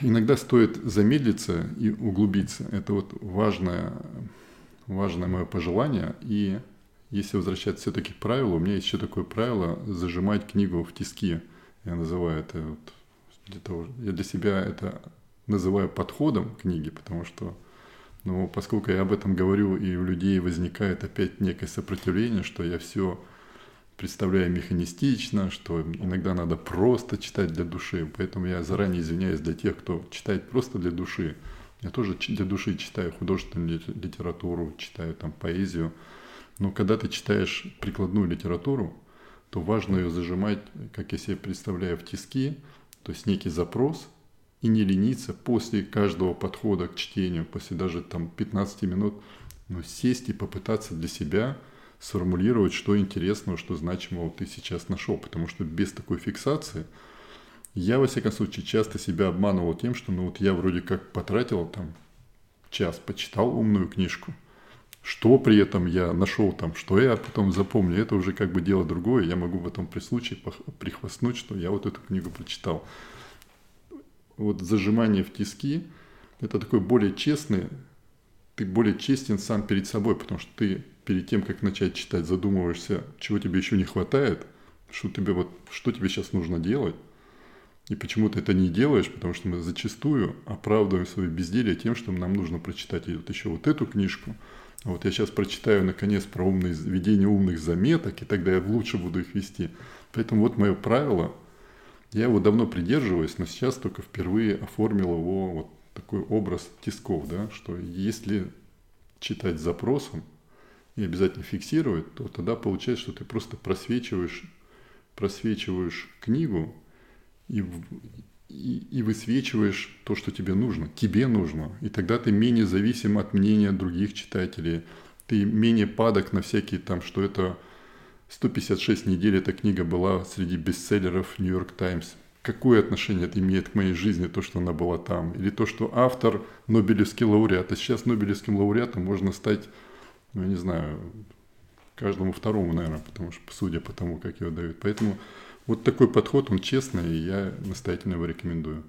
иногда стоит замедлиться и углубиться. Это вот важное, важное мое пожелание. И если возвращаться все-таки к правилу, у меня есть еще такое правило зажимать книгу в тиски. Я называю это вот для того, я для себя это называю подходом книги, потому что, ну, поскольку я об этом говорю, и у людей возникает опять некое сопротивление, что я все представляю механистично, что иногда надо просто читать для души. Поэтому я заранее извиняюсь для тех, кто читает просто для души. Я тоже для души читаю художественную литературу, читаю там поэзию. Но когда ты читаешь прикладную литературу, то важно ее зажимать, как я себе представляю, в тиски, то есть некий запрос, и не лениться после каждого подхода к чтению, после даже там 15 минут, но сесть и попытаться для себя сформулировать, что интересного, что значимого ты сейчас нашел. Потому что без такой фиксации я, во всяком случае, часто себя обманывал тем, что ну вот я вроде как потратил там час, почитал умную книжку, что при этом я нашел там, что я потом запомню, это уже как бы дело другое. Я могу в этом при случае прихвастнуть, что я вот эту книгу прочитал. Вот зажимание в тиски – это такой более честный, ты более честен сам перед собой, потому что ты перед тем, как начать читать, задумываешься, чего тебе еще не хватает, что тебе, вот, что тебе сейчас нужно делать, и почему ты это не делаешь, потому что мы зачастую оправдываем свое безделие тем, что нам нужно прочитать вот еще вот эту книжку – вот я сейчас прочитаю наконец про умные, ведение умных заметок, и тогда я лучше буду их вести. Поэтому вот мое правило, я его давно придерживаюсь, но сейчас только впервые оформил его вот такой образ тисков, да, что если читать запросом и обязательно фиксировать, то тогда получается, что ты просто просвечиваешь, просвечиваешь книгу и, и, и высвечиваешь то, что тебе нужно, тебе нужно. И тогда ты менее зависим от мнения других читателей. Ты менее падок на всякие там, что это 156 недель эта книга была среди бестселлеров Нью-Йорк Таймс. Какое отношение это имеет к моей жизни, то, что она была там? Или то, что автор Нобелевский лауреат. А сейчас Нобелевским лауреатом можно стать, ну, я не знаю, каждому второму, наверное, потому что, судя по тому, как его дают. Поэтому вот такой подход, он честный, и я настоятельно его рекомендую.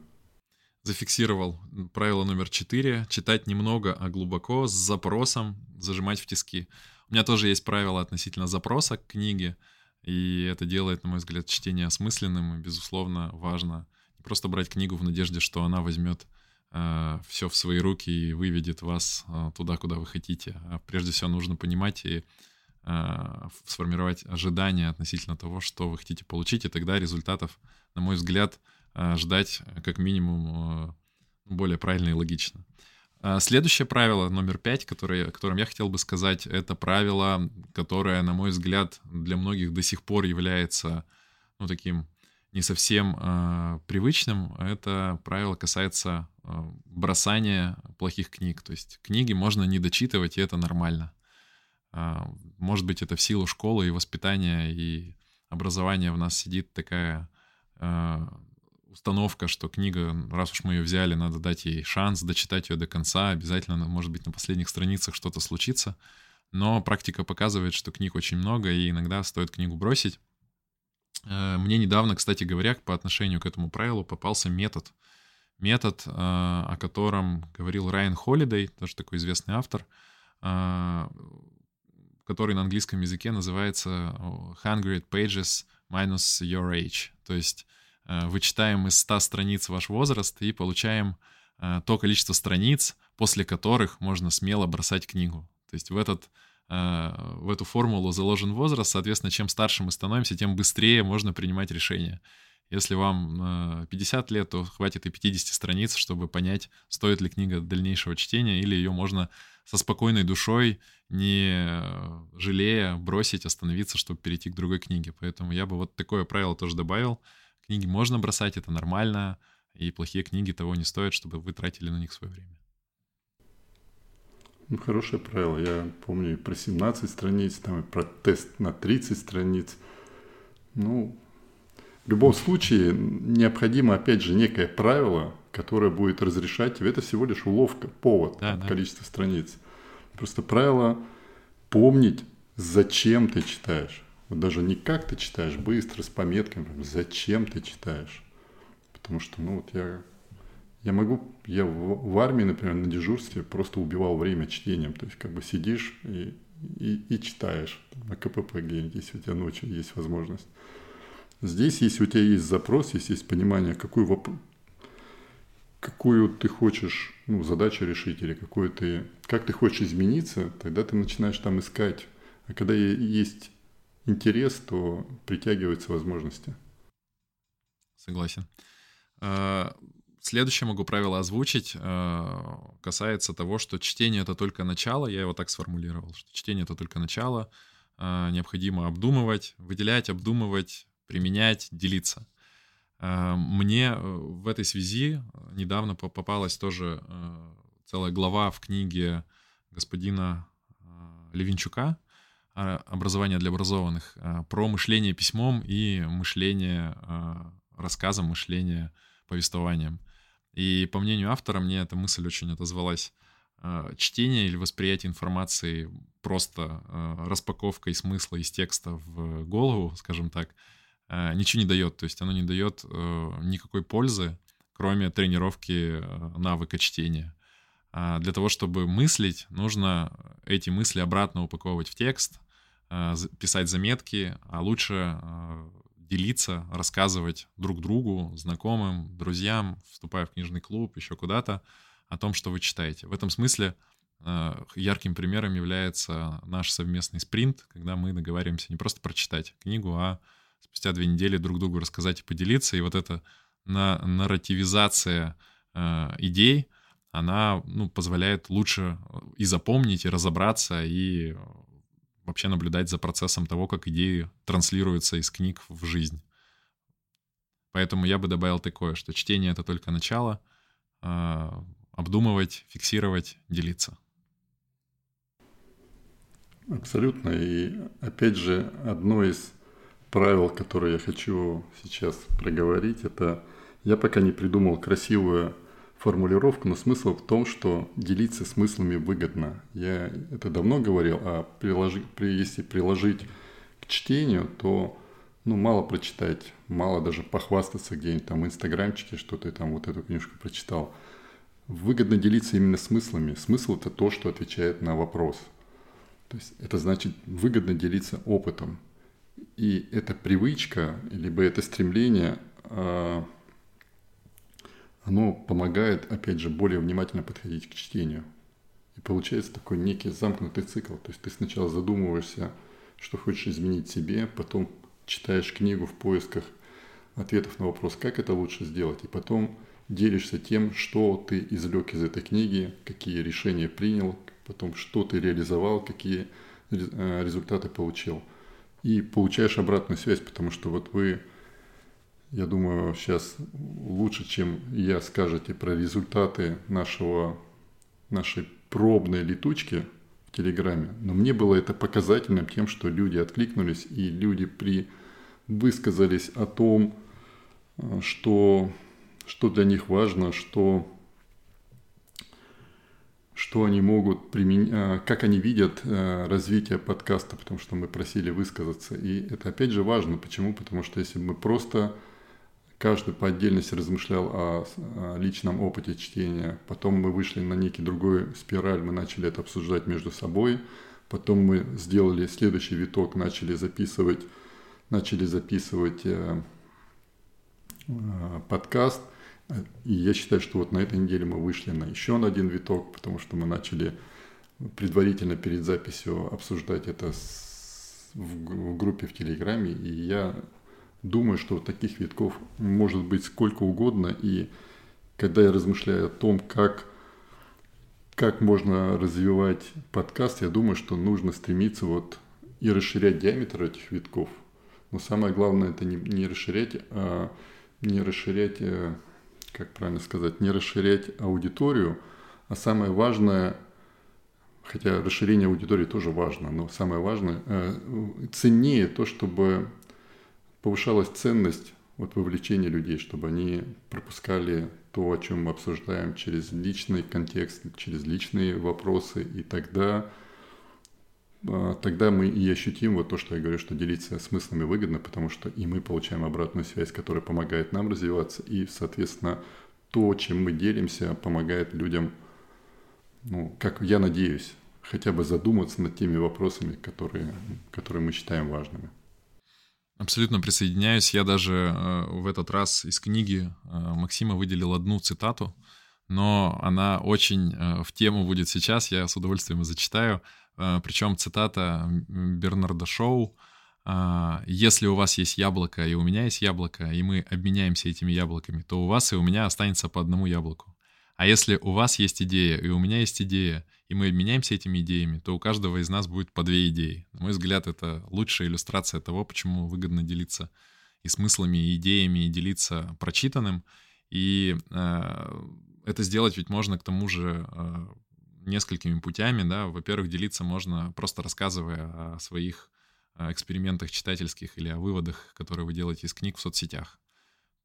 Зафиксировал правило номер четыре. Читать немного, а глубоко, с запросом, зажимать в тиски. У меня тоже есть правило относительно запроса к книге, и это делает, на мой взгляд, чтение осмысленным, и, безусловно, важно не просто брать книгу в надежде, что она возьмет э, все в свои руки и выведет вас э, туда, куда вы хотите. А прежде всего нужно понимать и сформировать ожидания относительно того, что вы хотите получить, и тогда результатов, на мой взгляд, э, ждать как минимум э, более правильно и логично. Следующее правило, номер пять, которое, о котором я хотел бы сказать, это правило, которое, на мой взгляд, для многих до сих пор является ну, таким не совсем э, привычным. Это правило касается э, бросания плохих книг. То есть книги можно не дочитывать, и это нормально. А, может быть, это в силу школы и воспитания и образования в нас сидит такая а, установка, что книга, раз уж мы ее взяли, надо дать ей шанс дочитать ее до конца, обязательно, может быть, на последних страницах что-то случится. Но практика показывает, что книг очень много, и иногда стоит книгу бросить. Э, мне недавно, кстати говоря, по отношению к этому правилу попался метод. метод, о котором говорил Райан Холидей, тоже такой известный автор, который на английском языке называется 100 pages minus your age. То есть вычитаем из 100 страниц ваш возраст и получаем то количество страниц, после которых можно смело бросать книгу. То есть в этот в эту формулу заложен возраст, соответственно, чем старше мы становимся, тем быстрее можно принимать решения. Если вам 50 лет, то хватит и 50 страниц, чтобы понять, стоит ли книга дальнейшего чтения, или ее можно со спокойной душой, не жалея, бросить, остановиться, чтобы перейти к другой книге. Поэтому я бы вот такое правило тоже добавил. Книги можно бросать, это нормально, и плохие книги того не стоят, чтобы вы тратили на них свое время. Ну, хорошее правило. Я помню и про 17 страниц, там и про тест на 30 страниц. Ну, в любом случае необходимо, опять же, некое правило, которое будет разрешать тебе. Это всего лишь уловка, повод, да, да. количество страниц. Просто правило помнить, зачем ты читаешь. Вот даже не как ты читаешь, быстро, с пометками, зачем ты читаешь. Потому что, ну вот я я могу, я в, в армии, например, на дежурстве просто убивал время чтением. То есть как бы сидишь и, и, и читаешь на КПП где-нибудь, если у тебя ночью есть возможность. Здесь, если у тебя есть запрос, если есть понимание, какую, воп... какую ты хочешь ну, задачу решить или какую ты, как ты хочешь измениться, тогда ты начинаешь там искать. А когда есть интерес, то притягиваются возможности. Согласен. А, Следующее могу правило озвучить, э, касается того, что чтение — это только начало, я его так сформулировал, что чтение — это только начало, э, необходимо обдумывать, выделять, обдумывать, применять, делиться. Э, мне в этой связи недавно попалась тоже целая глава в книге господина Левинчука «Образование для образованных» про мышление письмом и мышление рассказом, мышление повествованием. И по мнению автора, мне эта мысль очень отозвалась. Чтение или восприятие информации просто распаковкой смысла из текста в голову, скажем так, ничего не дает. То есть оно не дает никакой пользы, кроме тренировки навыка чтения. Для того, чтобы мыслить, нужно эти мысли обратно упаковывать в текст, писать заметки, а лучше делиться, рассказывать друг другу, знакомым, друзьям, вступая в книжный клуб, еще куда-то, о том, что вы читаете. В этом смысле э, ярким примером является наш совместный спринт, когда мы договариваемся не просто прочитать книгу, а спустя две недели друг другу рассказать и поделиться. И вот эта на нарративизация э, идей, она ну, позволяет лучше и запомнить, и разобраться, и вообще наблюдать за процессом того, как идеи транслируются из книг в жизнь. Поэтому я бы добавил такое, что чтение — это только начало, а, обдумывать, фиксировать, делиться. Абсолютно. И опять же, одно из правил, которое я хочу сейчас проговорить, это я пока не придумал красивую формулировку, но смысл в том, что делиться смыслами выгодно. Я это давно говорил, а приложи, при, если приложить к чтению, то ну, мало прочитать, мало даже похвастаться где-нибудь там в инстаграмчике, что ты там вот эту книжку прочитал. Выгодно делиться именно смыслами. Смысл – это то, что отвечает на вопрос. То есть это значит выгодно делиться опытом. И эта привычка, либо это стремление а, оно помогает, опять же, более внимательно подходить к чтению. И получается такой некий замкнутый цикл. То есть ты сначала задумываешься, что хочешь изменить себе, потом читаешь книгу в поисках ответов на вопрос, как это лучше сделать, и потом делишься тем, что ты извлек из этой книги, какие решения принял, потом что ты реализовал, какие э, результаты получил. И получаешь обратную связь, потому что вот вы я думаю, сейчас лучше, чем я скажете про результаты нашего, нашей пробной летучки в Телеграме. Но мне было это показательным тем, что люди откликнулись и люди при высказались о том, что, что для них важно, что, что они могут применять, а, как они видят а, развитие подкаста, потому что мы просили высказаться. И это опять же важно. Почему? Потому что если мы просто каждый по отдельности размышлял о, личном опыте чтения. Потом мы вышли на некий другой спираль, мы начали это обсуждать между собой. Потом мы сделали следующий виток, начали записывать, начали записывать э, э, подкаст. И я считаю, что вот на этой неделе мы вышли на еще один виток, потому что мы начали предварительно перед записью обсуждать это с, в, в группе в Телеграме. И я думаю, что таких витков может быть сколько угодно. И когда я размышляю о том, как, как можно развивать подкаст, я думаю, что нужно стремиться вот и расширять диаметр этих витков. Но самое главное это не, не расширять, а не расширять, э, как правильно сказать, не расширять аудиторию, а самое важное, хотя расширение аудитории тоже важно, но самое важное, э, ценнее то, чтобы повышалась ценность вот вовлечения людей, чтобы они пропускали то, о чем мы обсуждаем, через личный контекст, через личные вопросы, и тогда, тогда мы и ощутим вот то, что я говорю, что делиться смыслами выгодно, потому что и мы получаем обратную связь, которая помогает нам развиваться, и, соответственно, то, чем мы делимся, помогает людям, ну, как я надеюсь, хотя бы задуматься над теми вопросами, которые, которые мы считаем важными. Абсолютно присоединяюсь. Я даже э, в этот раз из книги э, Максима выделил одну цитату, но она очень э, в тему будет сейчас. Я с удовольствием зачитаю. Э, причем цитата Бернарда Шоу. Э, «Если у вас есть яблоко и у меня есть яблоко, и мы обменяемся этими яблоками, то у вас и у меня останется по одному яблоку. А если у вас есть идея и у меня есть идея, и мы обменяемся этими идеями, то у каждого из нас будет по две идеи. На мой взгляд, это лучшая иллюстрация того, почему выгодно делиться и смыслами, и идеями, и делиться прочитанным. И э, это сделать ведь можно к тому же э, несколькими путями, да. Во-первых, делиться можно просто рассказывая о своих э, экспериментах читательских или о выводах, которые вы делаете из книг в соцсетях.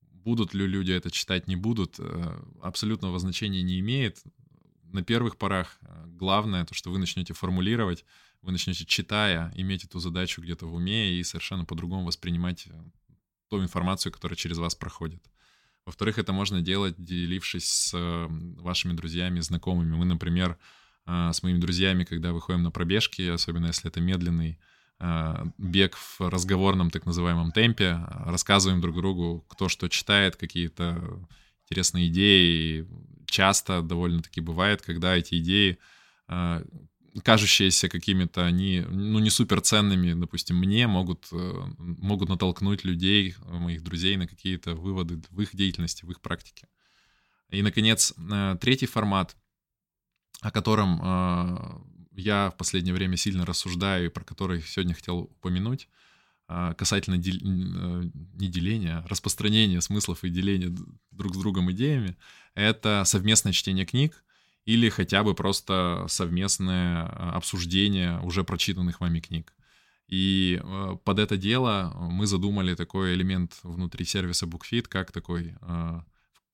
Будут ли люди это читать, не будут, э, абсолютного значения не имеет на первых порах э, главное то, что вы начнете формулировать, вы начнете, читая, иметь эту задачу где-то в уме и совершенно по-другому воспринимать ту информацию, которая через вас проходит. Во-вторых, это можно делать, делившись с вашими друзьями, знакомыми. Мы, например, с моими друзьями, когда выходим на пробежки, особенно если это медленный бег в разговорном так называемом темпе, рассказываем друг другу, кто что читает, какие-то интересные идеи, часто довольно-таки бывает, когда эти идеи, а, кажущиеся какими-то не, ну, не суперценными, допустим, мне, могут, э, могут натолкнуть людей, моих друзей на какие-то выводы в их деятельности, в их практике. И, наконец, э, третий формат, о котором э, я в последнее время сильно рассуждаю и про который сегодня хотел упомянуть, касательно дел... не деления, а распространения смыслов и деления друг с другом идеями, это совместное чтение книг или хотя бы просто совместное а, обсуждение уже прочитанных вами книг. И э, под это дело мы задумали такой элемент внутри сервиса BookFit, как такой, э,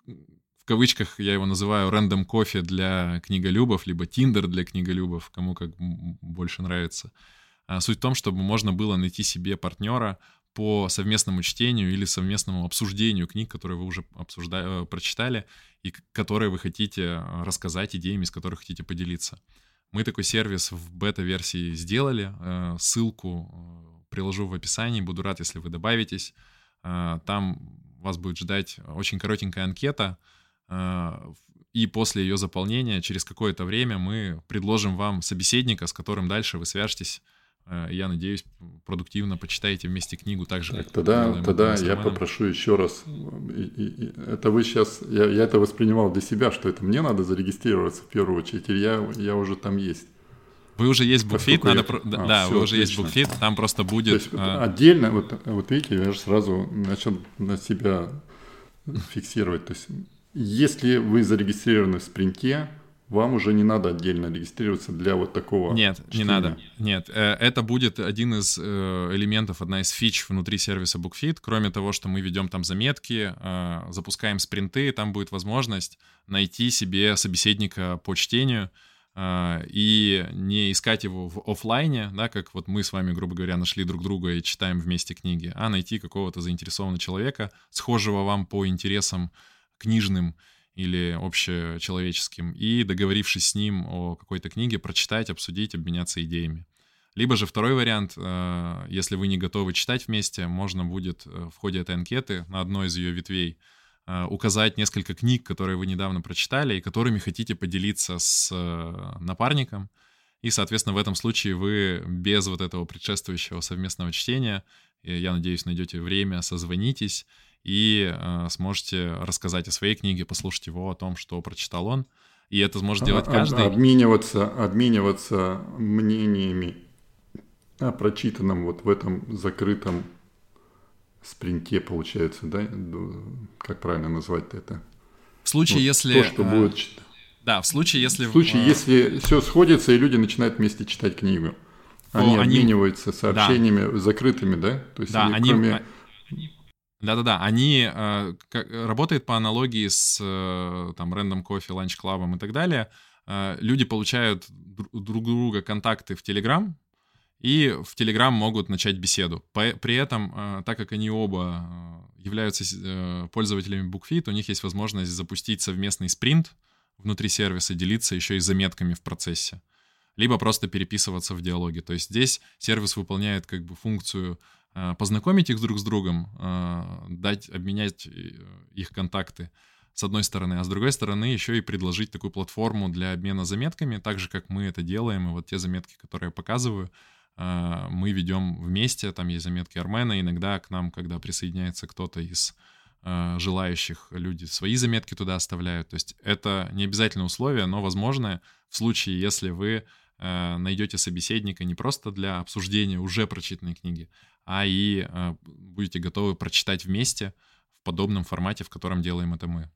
в кавычках я его называю рандом кофе для книголюбов, либо Tinder для книголюбов, кому как больше нравится. А суть в том, чтобы можно было найти себе партнера по совместному чтению или совместному обсуждению книг, которые вы уже обсужда... Э, прочитали и которые вы хотите э, рассказать, идеями, с которых хотите поделиться. Мы такой сервис в бета-версии сделали. Э, ссылку приложу в описании. Буду рад, если вы добавитесь. Там вас будет ждать очень коротенькая анкета. И после ее заполнения, через какое-то время мы предложим вам собеседника, с которым дальше вы свяжетесь я надеюсь, продуктивно почитаете вместе книгу так же, как Тогда, тогда я попрошу еще раз. И, и, и, это вы сейчас, я, я это воспринимал для себя, что это мне надо зарегистрироваться в первую очередь, или я, я уже там есть. Вы уже есть букфит, надо... Я... Да, а, да все, вы уже отлично. есть букфит, там просто будет... То есть, а... Отдельно, вот, вот видите, я же сразу начал на себя фиксировать. То есть, если вы зарегистрированы в спринте, вам уже не надо отдельно регистрироваться для вот такого. Нет, чтения. не надо. Нет, э, это будет один из э, элементов, одна из фич внутри сервиса BookFit. Кроме того, что мы ведем там заметки, э, запускаем спринты, там будет возможность найти себе собеседника по чтению. и не искать его в офлайне, да, как вот мы с вами, грубо говоря, нашли друг друга и читаем вместе книги, а найти какого-то заинтересованного человека, схожего вам по интересам книжным или общечеловеческим, и договорившись с ним о какой-то книге, прочитать, обсудить, обменяться идеями. Либо же второй вариант, э, если вы не готовы читать вместе, можно будет э, в ходе этой анкеты на одной из ее ветвей э, указать несколько книг, которые вы недавно прочитали и которыми хотите поделиться с напарником. И, соответственно, в этом случае вы без вот этого предшествующего совместного чтения, я надеюсь, найдете время, созвонитесь и сможете рассказать о своей книге, послушать его о том, что прочитал он. И это сможет делать каждый. Обмениваться, обмениваться мнениями о прочитанном вот в этом закрытом спринте, получается, да? Как правильно назвать это? В случае, ну, если... То, что а... будет... Да, в случае, если... В случае, если все сходится, и люди начинают вместе читать книгу. Они, они... обмениваются сообщениями да. закрытыми, да? То есть, да, они... Кроме... Да-да-да, они э, как, работают по аналогии с э, там Random Coffee, Lunch Club и так далее. Э, люди получают друг друга контакты в Telegram, и в Telegram могут начать беседу. При этом, э, так как они оба э, являются э, пользователями BookFit, у них есть возможность запустить совместный спринт внутри сервиса, делиться еще и заметками в процессе. Либо просто переписываться в диалоге. То есть здесь сервис выполняет как бы функцию познакомить их друг с другом, дать, обменять их контакты с одной стороны, а с другой стороны еще и предложить такую платформу для обмена заметками, так же, как мы это делаем, и вот те заметки, которые я показываю, мы ведем вместе, там есть заметки Армена, иногда к нам, когда присоединяется кто-то из желающих, люди свои заметки туда оставляют. То есть это не обязательно условие, но возможно в случае, если вы найдете собеседника не просто для обсуждения уже прочитанной книги, а и будете готовы прочитать вместе в подобном формате, в котором делаем это мы.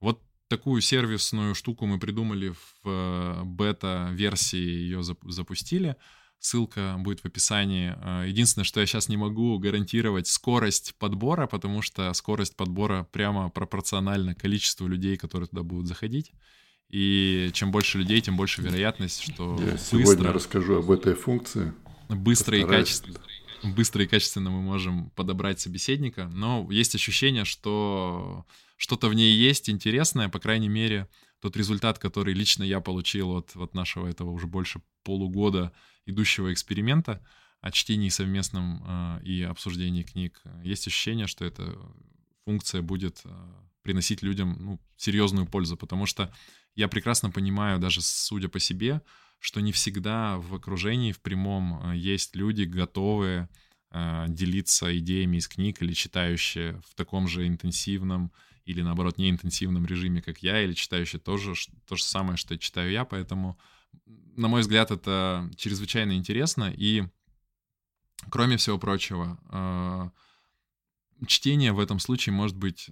Вот такую сервисную штуку мы придумали в бета-версии, ее запустили. Ссылка будет в описании. А, единственное, что я сейчас не могу гарантировать скорость подбора, потому что скорость подбора прямо пропорциональна количеству людей, которые туда будут заходить. И чем больше людей, тем больше вероятность, что Я быстро, сегодня расскажу об этой функции. Быстро и качественно быстро и качественно мы можем подобрать собеседника, но есть ощущение, что что-то в ней есть интересное, по крайней мере, тот результат, который лично я получил от, от нашего этого уже больше полугода идущего эксперимента о чтении совместном э, и обсуждении книг, есть ощущение, что эта функция будет э, приносить людям ну, серьезную пользу, потому что я прекрасно понимаю, даже судя по себе, что не всегда в окружении, в прямом, э, есть люди, готовые э, делиться идеями из книг или читающие в таком же интенсивном или, наоборот, неинтенсивном режиме, как я, или читающие тоже то же самое, что читаю я, поэтому на мой взгляд, это чрезвычайно интересно. И, кроме всего прочего, э, чтение в этом случае может быть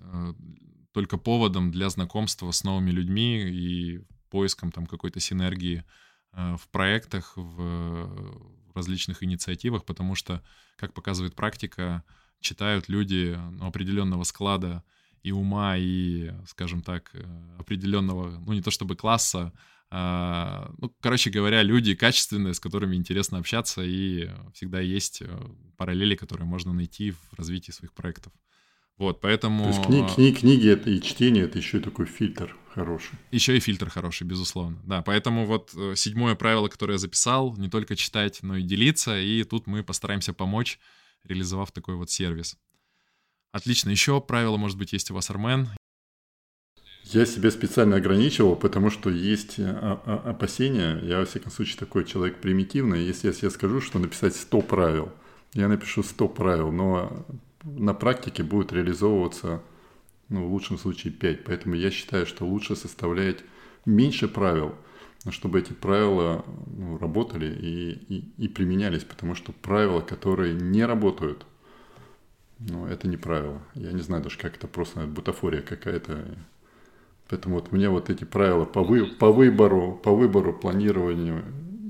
только поводом для знакомства с новыми людьми и поиском там какой-то синергии в проектах, в различных инициативах, потому что, как показывает практика, читают люди ну, определенного склада и ума, и, скажем так, определенного, ну не то чтобы класса, а, ну, короче говоря, люди качественные, с которыми интересно общаться, и всегда есть э, параллели, которые можно найти в развитии своих проектов. Вот, поэтому... То есть кни- кни- книги это и чтение, это еще и такой фильтр хороший. Еще и фильтр хороший, безусловно. Да, поэтому вот э, седьмое правило, которое я записал, не только читать, но и делиться, и тут мы постараемся помочь, реализовав такой вот сервис. Отлично. Еще правило, может быть, есть у вас, Армен. Я себя специально ограничивал, потому что есть э, опасения. Я, во всяком случае, такой человек примитивный. Если я себе скажу, что написать 100 правил, я напишу 100 правил, но на практике будет реализовываться, ну, в лучшем случае 5. Поэтому я считаю, что лучше составлять меньше правил, чтобы эти правила ну, работали и, и, и применялись. Потому что правила, которые не работают, ну, это не правила. Я не знаю даже, как это просто бутафория какая-то. Поэтому вот мне вот эти правила по, вы, по выбору, по выбору, планированию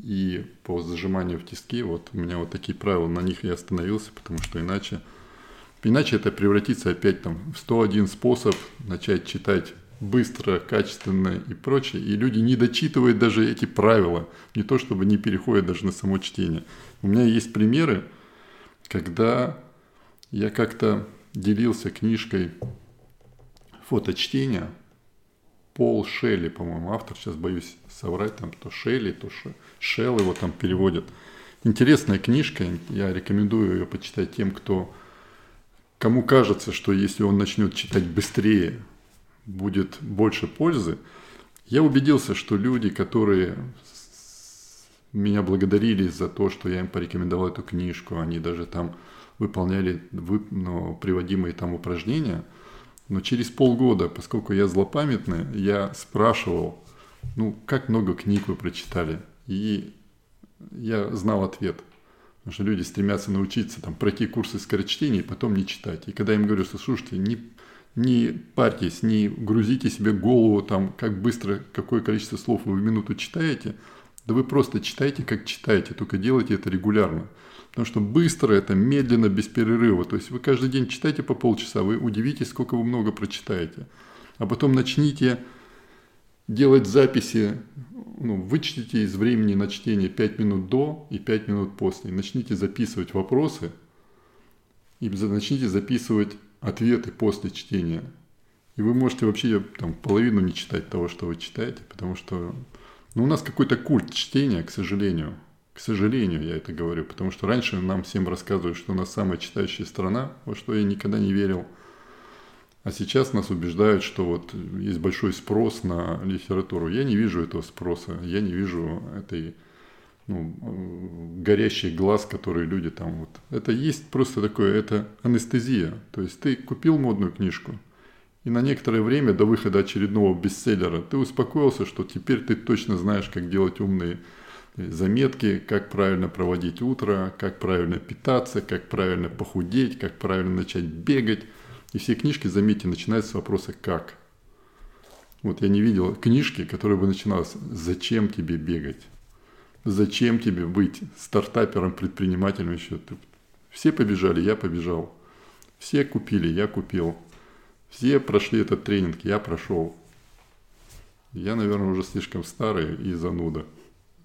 и по зажиманию в тиски, вот у меня вот такие правила, на них я остановился, потому что иначе, иначе это превратится опять там в 101 способ начать читать быстро, качественно и прочее. И люди не дочитывают даже эти правила, не то чтобы не переходят даже на само чтение. У меня есть примеры, когда я как-то делился книжкой фоточтения Пол Шелли, по-моему, автор, сейчас боюсь соврать, там то Шелли, то Шелл его там переводят. Интересная книжка, я рекомендую ее почитать тем, кто, кому кажется, что если он начнет читать быстрее, будет больше пользы. Я убедился, что люди, которые меня благодарили за то, что я им порекомендовал эту книжку, они даже там выполняли ну, приводимые там упражнения – но через полгода, поскольку я злопамятный, я спрашивал, ну, как много книг вы прочитали? И я знал ответ. Потому что люди стремятся научиться там, пройти курсы скорочтения и потом не читать. И когда я им говорю, что слушайте, не, не парьтесь, не грузите себе голову, там, как быстро, какое количество слов вы в минуту читаете, да вы просто читайте, как читаете, только делайте это регулярно. Потому что быстро это, медленно, без перерыва. То есть вы каждый день читаете по полчаса, вы удивитесь, сколько вы много прочитаете. А потом начните делать записи, ну, вычтите из времени на чтение 5 минут до и 5 минут после. Начните записывать вопросы и начните записывать ответы после чтения. И вы можете вообще там, половину не читать того, что вы читаете, потому что ну, у нас какой-то культ чтения, к сожалению. К сожалению, я это говорю, потому что раньше нам всем рассказывают, что у нас самая читающая страна, во что я никогда не верил. А сейчас нас убеждают, что вот есть большой спрос на литературу. Я не вижу этого спроса, я не вижу этой ну, горящий глаз, который люди там вот. Это есть просто такое, это анестезия. То есть ты купил модную книжку, и на некоторое время до выхода очередного бестселлера ты успокоился, что теперь ты точно знаешь, как делать умные заметки, как правильно проводить утро, как правильно питаться, как правильно похудеть, как правильно начать бегать. И все книжки, заметьте, начинаются с вопроса «как?». Вот я не видел книжки, которая бы начиналась «Зачем тебе бегать?», «Зачем тебе быть стартапером, предпринимателем еще?». Все побежали, я побежал. Все купили, я купил. Все прошли этот тренинг, я прошел. Я, наверное, уже слишком старый и зануда.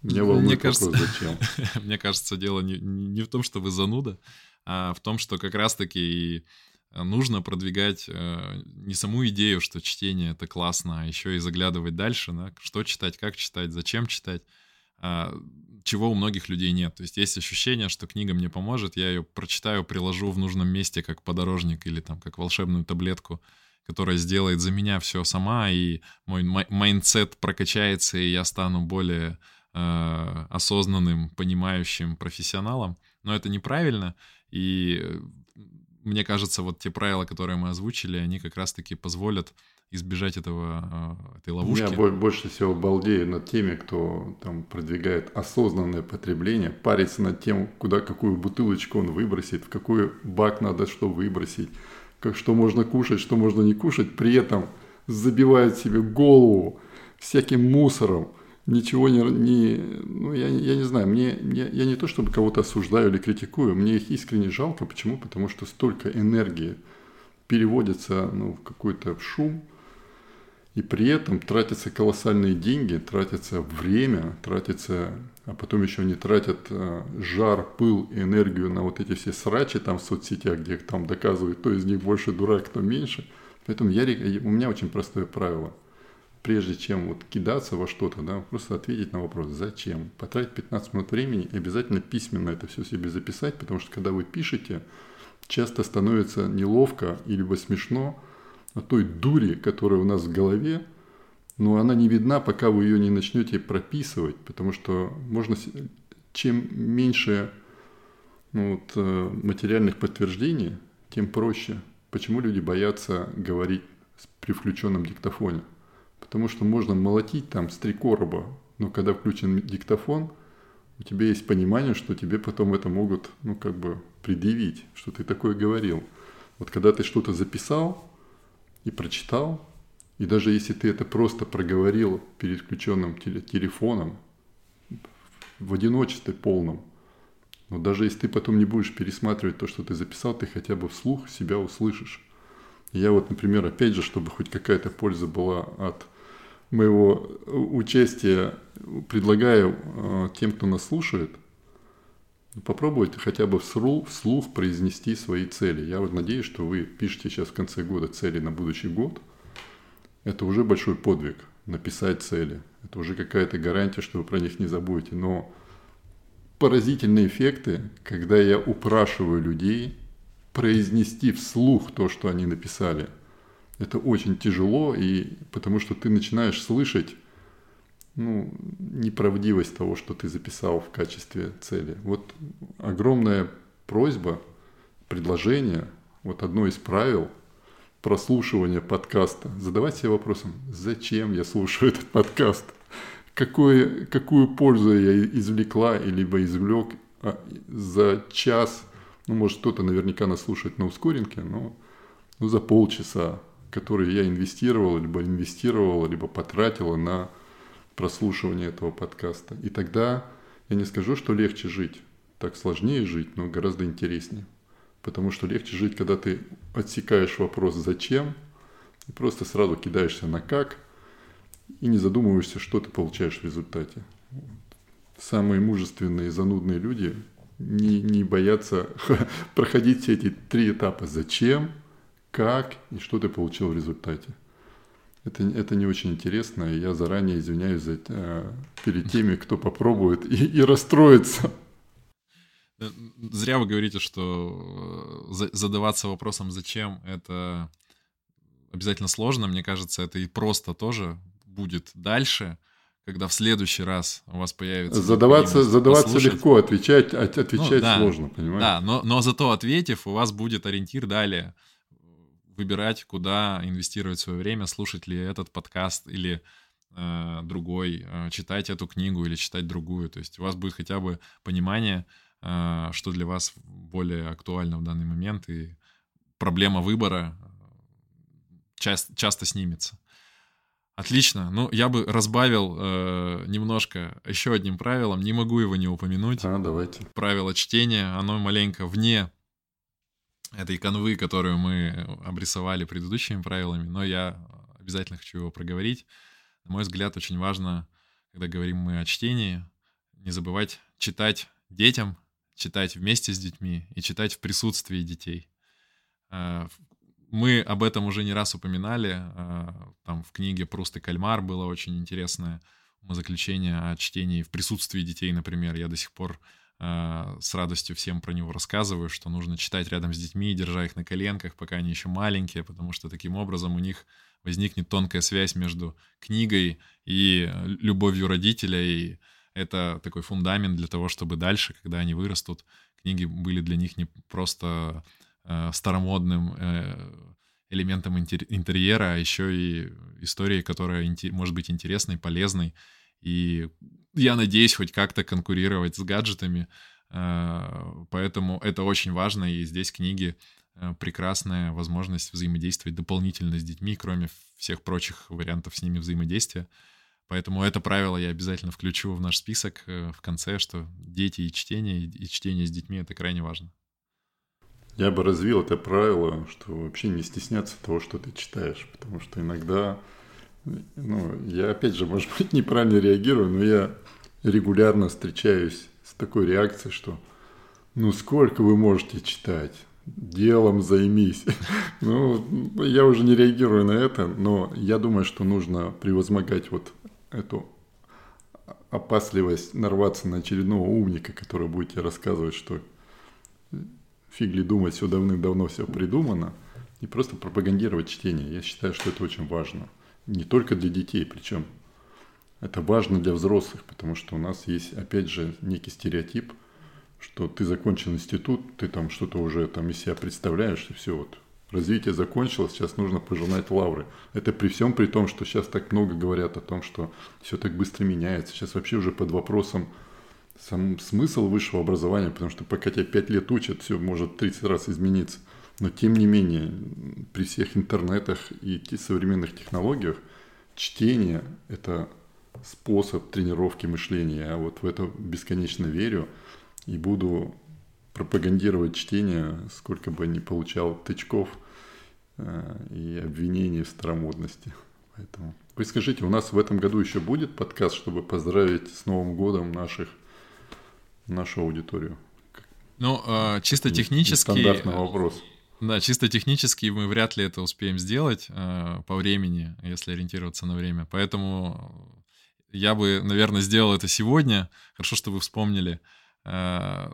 Меня волнует мне кажется, вопрос, зачем. мне кажется, дело не, не в том, что вы зануда, а в том, что как раз-таки нужно продвигать э, не саму идею, что чтение это классно, а еще и заглядывать дальше, да, что читать, как читать, зачем читать, э, чего у многих людей нет. То есть есть ощущение, что книга мне поможет, я ее прочитаю, приложу в нужном месте как подорожник или там как волшебную таблетку, которая сделает за меня все сама, и мой mindset прокачается, и я стану более э, осознанным, понимающим профессионалом, но это неправильно, и э, мне кажется, вот те правила, которые мы озвучили, они как раз-таки позволят избежать этого, э, этой ловушки. Я больше всего балдею над теми, кто там продвигает осознанное потребление, парится над тем, куда какую бутылочку он выбросит, в какой бак надо что выбросить, как, что можно кушать, что можно не кушать, при этом забивает себе голову всяким мусором, ничего не, не ну, я, я не знаю, мне, я, я не то чтобы кого-то осуждаю или критикую, мне их искренне жалко. Почему? Потому что столько энергии переводится ну, в какой-то шум, и при этом тратятся колоссальные деньги, тратится время, тратится, а потом еще они тратят э, жар, пыл энергию на вот эти все срачи там в соцсетях, где их там доказывают, кто из них больше дурак, кто меньше. Поэтому я, у меня очень простое правило – прежде чем вот кидаться во что-то, да, просто ответить на вопрос, зачем. Потратить 15 минут времени и обязательно письменно это все себе записать, потому что когда вы пишете, часто становится неловко или смешно от той дури, которая у нас в голове, но она не видна, пока вы ее не начнете прописывать, потому что можно, чем меньше ну, вот, э, материальных подтверждений, тем проще. Почему люди боятся говорить при включенном диктофоне? Потому что можно молотить там с три короба, но когда включен диктофон, у тебя есть понимание, что тебе потом это могут, ну, как бы предъявить, что ты такое говорил. Вот когда ты что-то записал и прочитал, и даже если ты это просто проговорил перед включенным телефоном, в одиночестве полном, но даже если ты потом не будешь пересматривать то, что ты записал, ты хотя бы вслух себя услышишь. Я вот, например, опять же, чтобы хоть какая-то польза была от моего участия, предлагаю э, тем, кто нас слушает, попробовать хотя бы вслух, вслух произнести свои цели. Я вот надеюсь, что вы пишете сейчас в конце года цели на будущий год. Это уже большой подвиг, написать цели. Это уже какая-то гарантия, что вы про них не забудете. Но поразительные эффекты, когда я упрашиваю людей произнести вслух то, что они написали. Это очень тяжело, и потому что ты начинаешь слышать ну, неправдивость того, что ты записал в качестве цели. Вот огромная просьба, предложение, вот одно из правил прослушивания подкаста. Задавать себе вопросом, зачем я слушаю этот подкаст? Какое, какую пользу я извлекла, либо извлек а, за час ну, может, кто-то наверняка нас слушает на ускоренке, но ну, за полчаса, которые я инвестировал, либо инвестировал, либо потратила на прослушивание этого подкаста. И тогда я не скажу, что легче жить. Так сложнее жить, но гораздо интереснее. Потому что легче жить, когда ты отсекаешь вопрос «зачем?» и просто сразу кидаешься на «как» и не задумываешься, что ты получаешь в результате. Самые мужественные, занудные люди не, не бояться проходить все эти три этапа. Зачем, как и что ты получил в результате. Это, это не очень интересно, и я заранее извиняюсь за, э, перед теми, кто попробует и, и расстроится. Зря вы говорите, что э, задаваться вопросом «зачем» — это обязательно сложно. Мне кажется, это и просто тоже будет дальше — когда в следующий раз у вас появится... Задаваться, задаваться легко, отвечать, отвечать ну, да, сложно, понимаешь? Да, но, но зато ответив, у вас будет ориентир далее выбирать, куда инвестировать свое время, слушать ли этот подкаст или э, другой, э, читать эту книгу или читать другую. То есть у вас будет хотя бы понимание, э, что для вас более актуально в данный момент, и проблема выбора э, часто, часто снимется. Отлично. Ну, я бы разбавил э, немножко еще одним правилом. Не могу его не упомянуть. А, давайте. Правило чтения. Оно маленько вне этой канвы, которую мы обрисовали предыдущими правилами, но я обязательно хочу его проговорить. На мой взгляд, очень важно, когда говорим мы о чтении, не забывать читать детям, читать вместе с детьми и читать в присутствии детей. Э, мы об этом уже не раз упоминали. А, там в книге «Пруст и кальмар» было очень интересное заключение о чтении в присутствии детей, например. Я до сих пор с радостью всем про него рассказываю, что нужно читать рядом с детьми, держа их на коленках, пока они еще маленькие, потому что таким образом у них возникнет тонкая связь между книгой и любовью родителя, и это такой фундамент для того, чтобы дальше, когда они вырастут, книги были для них не просто Э, старомодным э, элементом интерьера, а еще и историей, которая может быть интересной, полезной. И я надеюсь хоть как-то конкурировать с гаджетами, э, поэтому это очень важно, и здесь книги прекрасная возможность взаимодействовать дополнительно с детьми, кроме всех прочих вариантов с ними взаимодействия. Поэтому это правило я обязательно включу в наш список в конце, что дети и чтение, и чтение с детьми — это крайне важно. Я бы развил это правило, что вообще не стесняться того, что ты читаешь, потому что иногда, ну, я опять же, может быть, неправильно реагирую, но я регулярно встречаюсь с такой реакцией, что ну сколько вы можете читать? Делом займись. Ну, я уже не реагирую на это, но я думаю, что нужно превозмогать вот эту опасливость нарваться на очередного умника, который будет тебе рассказывать, что фиг ли думать, все давным-давно все придумано, и просто пропагандировать чтение. Я считаю, что это очень важно. Не только для детей, причем это важно для взрослых, потому что у нас есть, опять же, некий стереотип, что ты закончил институт, ты там что-то уже там из себя представляешь, и все, вот развитие закончилось, сейчас нужно пожинать лавры. Это при всем при том, что сейчас так много говорят о том, что все так быстро меняется. Сейчас вообще уже под вопросом сам смысл высшего образования, потому что пока тебя 5 лет учат, все может 30 раз измениться. Но тем не менее, при всех интернетах и современных технологиях, чтение – это способ тренировки мышления. Я вот в это бесконечно верю и буду пропагандировать чтение, сколько бы ни получал тычков э, и обвинений в старомодности. Поэтому вы скажите, у нас в этом году еще будет подкаст, чтобы поздравить с Новым годом наших, нашу аудиторию? Ну, э, чисто технически... Стандартный вопрос. Да, чисто технически мы вряд ли это успеем сделать э, по времени, если ориентироваться на время. Поэтому я бы, наверное, сделал это сегодня. Хорошо, что вы вспомнили. Э,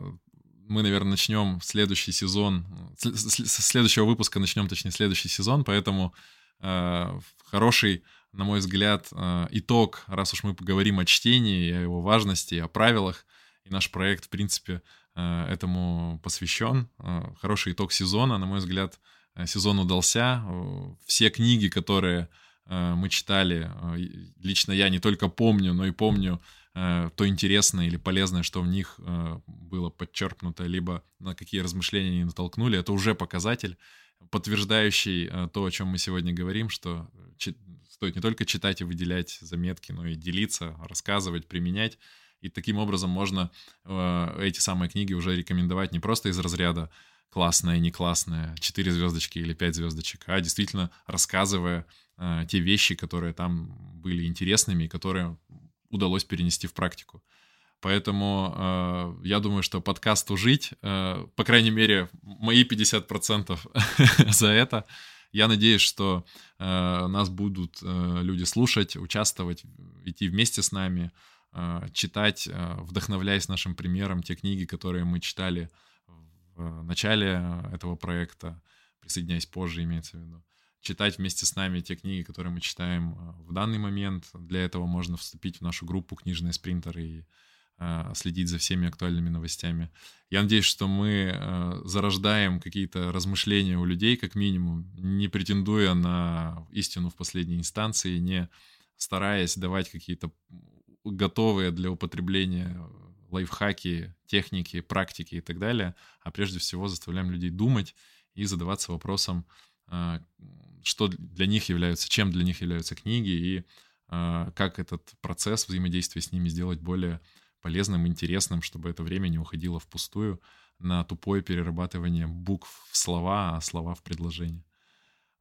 мы, наверное, начнем следующий сезон, с следующего выпуска начнем, точнее, следующий сезон, поэтому э, хороший, на мой взгляд, э, итог, раз уж мы поговорим о чтении, о его важности, о правилах, и наш проект, в принципе, этому посвящен. Хороший итог сезона, на мой взгляд, сезон удался. Все книги, которые мы читали, лично я не только помню, но и помню Э, то интересное или полезное, что в них э, было подчеркнуто, либо на какие размышления они натолкнули, это уже показатель, подтверждающий э, то, о чем мы сегодня говорим, что стоит не только читать и выделять заметки, но и делиться, рассказывать, применять. И таким образом можно эти самые книги уже рекомендовать не просто из разряда классная, не классная, 4 звездочки или 5 звездочек, а действительно рассказывая те вещи, которые там были интересными и которые удалось перенести в практику. Поэтому э, я думаю, что подкаст «Ужить», э, по крайней мере, мои 50% за это. Я надеюсь, что э, нас будут э, люди слушать, участвовать, идти вместе с нами, э, читать, э, вдохновляясь нашим примером, те книги, которые мы читали в начале этого проекта, присоединяясь позже, имеется в виду читать вместе с нами те книги, которые мы читаем э, в данный момент. Для этого можно вступить в нашу группу «Книжные спринтеры» и э, следить за всеми актуальными новостями. Я надеюсь, что мы э, зарождаем какие-то размышления у людей, как минимум, не претендуя на истину в последней инстанции, не стараясь давать какие-то готовые для употребления лайфхаки, техники, практики и так далее, а прежде всего заставляем людей думать и задаваться вопросом, что для них являются, чем для них являются книги и э, как этот процесс взаимодействия с ними сделать более полезным, интересным, чтобы это время не уходило впустую на тупое перерабатывание букв в слова, а слова в предложения.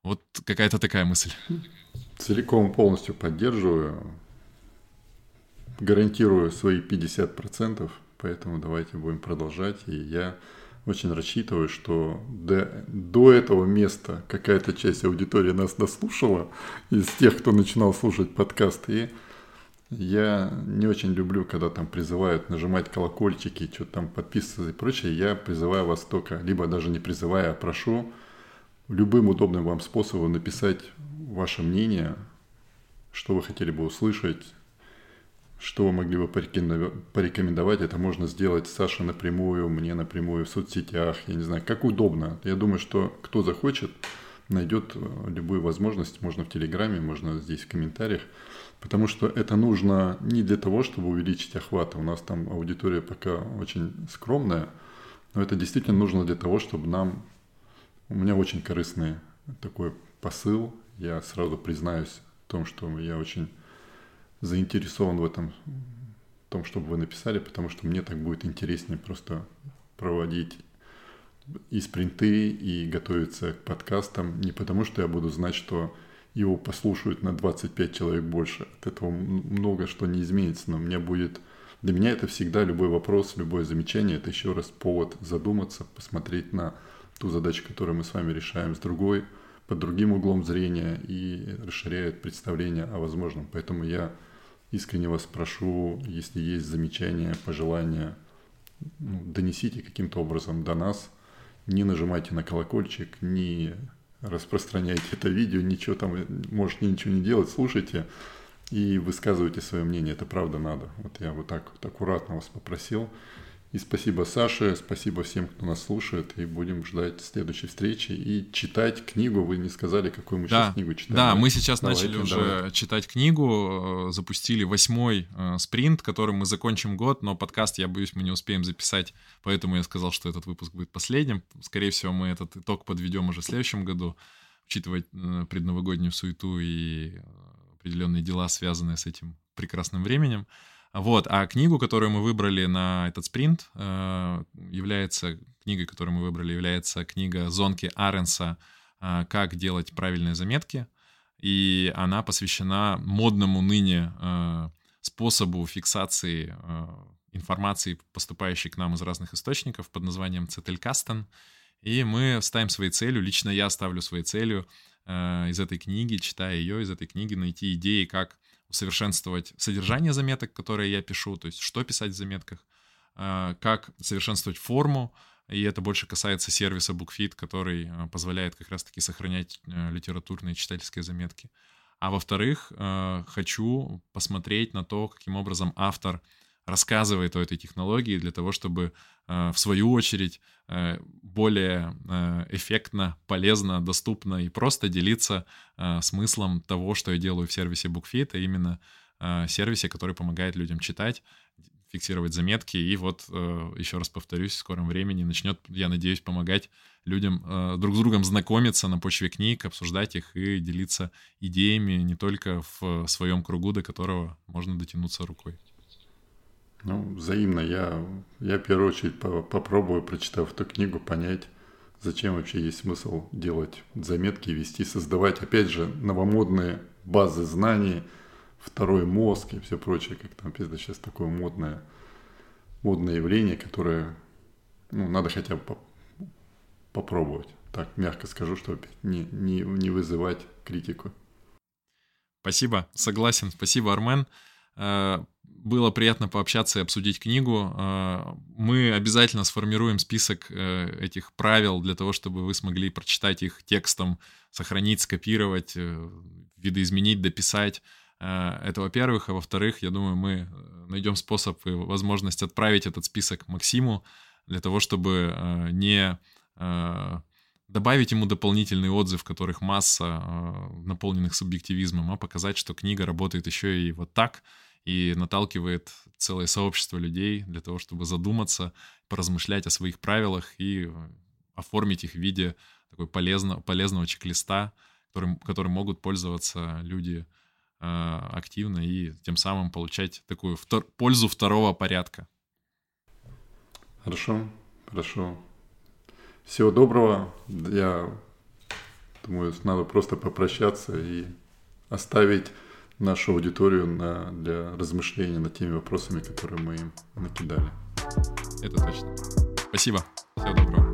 Вот какая-то такая мысль. Целиком полностью поддерживаю. Гарантирую свои 50%, поэтому давайте будем продолжать. И я очень рассчитываю, что до, до этого места какая-то часть аудитории нас дослушала из тех, кто начинал слушать подкасты. И я не очень люблю, когда там призывают нажимать колокольчики, что-то там подписываться и прочее. Я призываю вас только, либо даже не призывая, а прошу любым удобным вам способом написать ваше мнение, что вы хотели бы услышать, что вы могли бы порекомендовать? Это можно сделать Саше напрямую, мне напрямую в соцсетях, я не знаю, как удобно. Я думаю, что кто захочет, найдет э, любую возможность, можно в Телеграме, можно здесь в комментариях, потому что это нужно не для того, чтобы увеличить охват. У нас там аудитория пока очень скромная, но это действительно нужно для того, чтобы нам... У меня очень корыстный такой посыл. Я сразу признаюсь в том, что я очень заинтересован в этом, в том, чтобы вы написали, потому что мне так будет интереснее просто проводить и спринты, и готовиться к подкастам, не потому что я буду знать, что его послушают на 25 человек больше. От этого много что не изменится, но мне будет... Для меня это всегда любой вопрос, любое замечание, это еще раз повод задуматься, посмотреть на ту задачу, которую мы с вами решаем с другой, под другим углом зрения и расширяет представление о возможном. Поэтому я искренне вас прошу, если есть замечания, пожелания, ну, донесите каким-то образом до нас. Не нажимайте на колокольчик, не распространяйте это видео, ничего там, можете ничего не делать, слушайте и высказывайте свое мнение. Это правда надо. Вот я вот так вот аккуратно вас попросил. И спасибо Саше, спасибо всем, кто нас слушает. И будем ждать следующей встречи и читать книгу. Вы не сказали, какую мы да, сейчас книгу читаем. Да, мы сейчас давайте, начали уже давайте. читать книгу. Э, запустили восьмой э, спринт, которым мы закончим год. Но подкаст, я боюсь, мы не успеем записать. Поэтому я сказал, что этот выпуск будет последним. Скорее всего, мы этот итог подведем уже в следующем году, учитывая э, предновогоднюю суету и определенные дела, связанные с этим прекрасным временем. Вот, а книгу, которую мы выбрали на этот спринт, э, является книгой, которую мы выбрали, является книга Зонки Аренса как делать правильные заметки, и она посвящена модному ныне способу фиксации информации, поступающей к нам из разных источников под названием Цетелькастен. И мы ставим своей целью, лично я ставлю своей целью э, из этой книги, читая ее, из этой книги найти идеи, как усовершенствовать содержание заметок, которые я пишу, то есть что писать в заметках, э, как совершенствовать форму, и это больше касается сервиса BookFit, который э, позволяет как раз-таки сохранять э, литературные читательские заметки. А во-вторых, хочу посмотреть на то, каким образом автор рассказывает о этой технологии для того, чтобы э, в свою очередь э, более э, эффектно, полезно, доступно и просто делиться смыслом того, что я делаю в сервисе BookFit, а именно сервисе, который помогает людям читать, фиксировать заметки. И вот, еще раз повторюсь, в скором времени начнет, я надеюсь, помогать людям друг с другом знакомиться на почве книг, обсуждать их и делиться идеями не только в своем кругу, до которого можно дотянуться рукой. Ну, взаимно. Я, я в первую очередь по попробую, прочитав эту книгу, понять, зачем вообще есть смысл делать заметки, вести, создавать, опять же, новомодные базы знаний, второй мозг и все прочее, как там это сейчас такое модное, модное явление, которое, ну, надо хотя бы по попробовать. Так, мягко скажу, чтобы не, не, не вызывать критику. Спасибо, согласен. Спасибо, Армен. Э, было приятно пообщаться и обсудить книгу. Э, мы обязательно сформируем список э, этих правил для того, чтобы вы смогли прочитать их текстом, сохранить, скопировать, видоизменить, дописать. Это во-первых. А во-вторых, я думаю, мы найдем способ и возможность отправить этот список Максиму для того, чтобы не добавить ему дополнительный отзыв, которых масса, наполненных субъективизмом, а показать, что книга работает еще и вот так — и наталкивает целое сообщество людей для того, чтобы задуматься, поразмышлять о своих правилах и э, оформить их в виде такой полезного, полезного чек-листа, которым, которым могут пользоваться люди э, активно и тем самым получать такую втор, пользу второго порядка. Хорошо, хорошо. Всего доброго. Я думаю, надо просто попрощаться и оставить нашу аудиторию на, для размышления над теми вопросами, которые мы им накидали. Это точно. Спасибо. Всего доброго.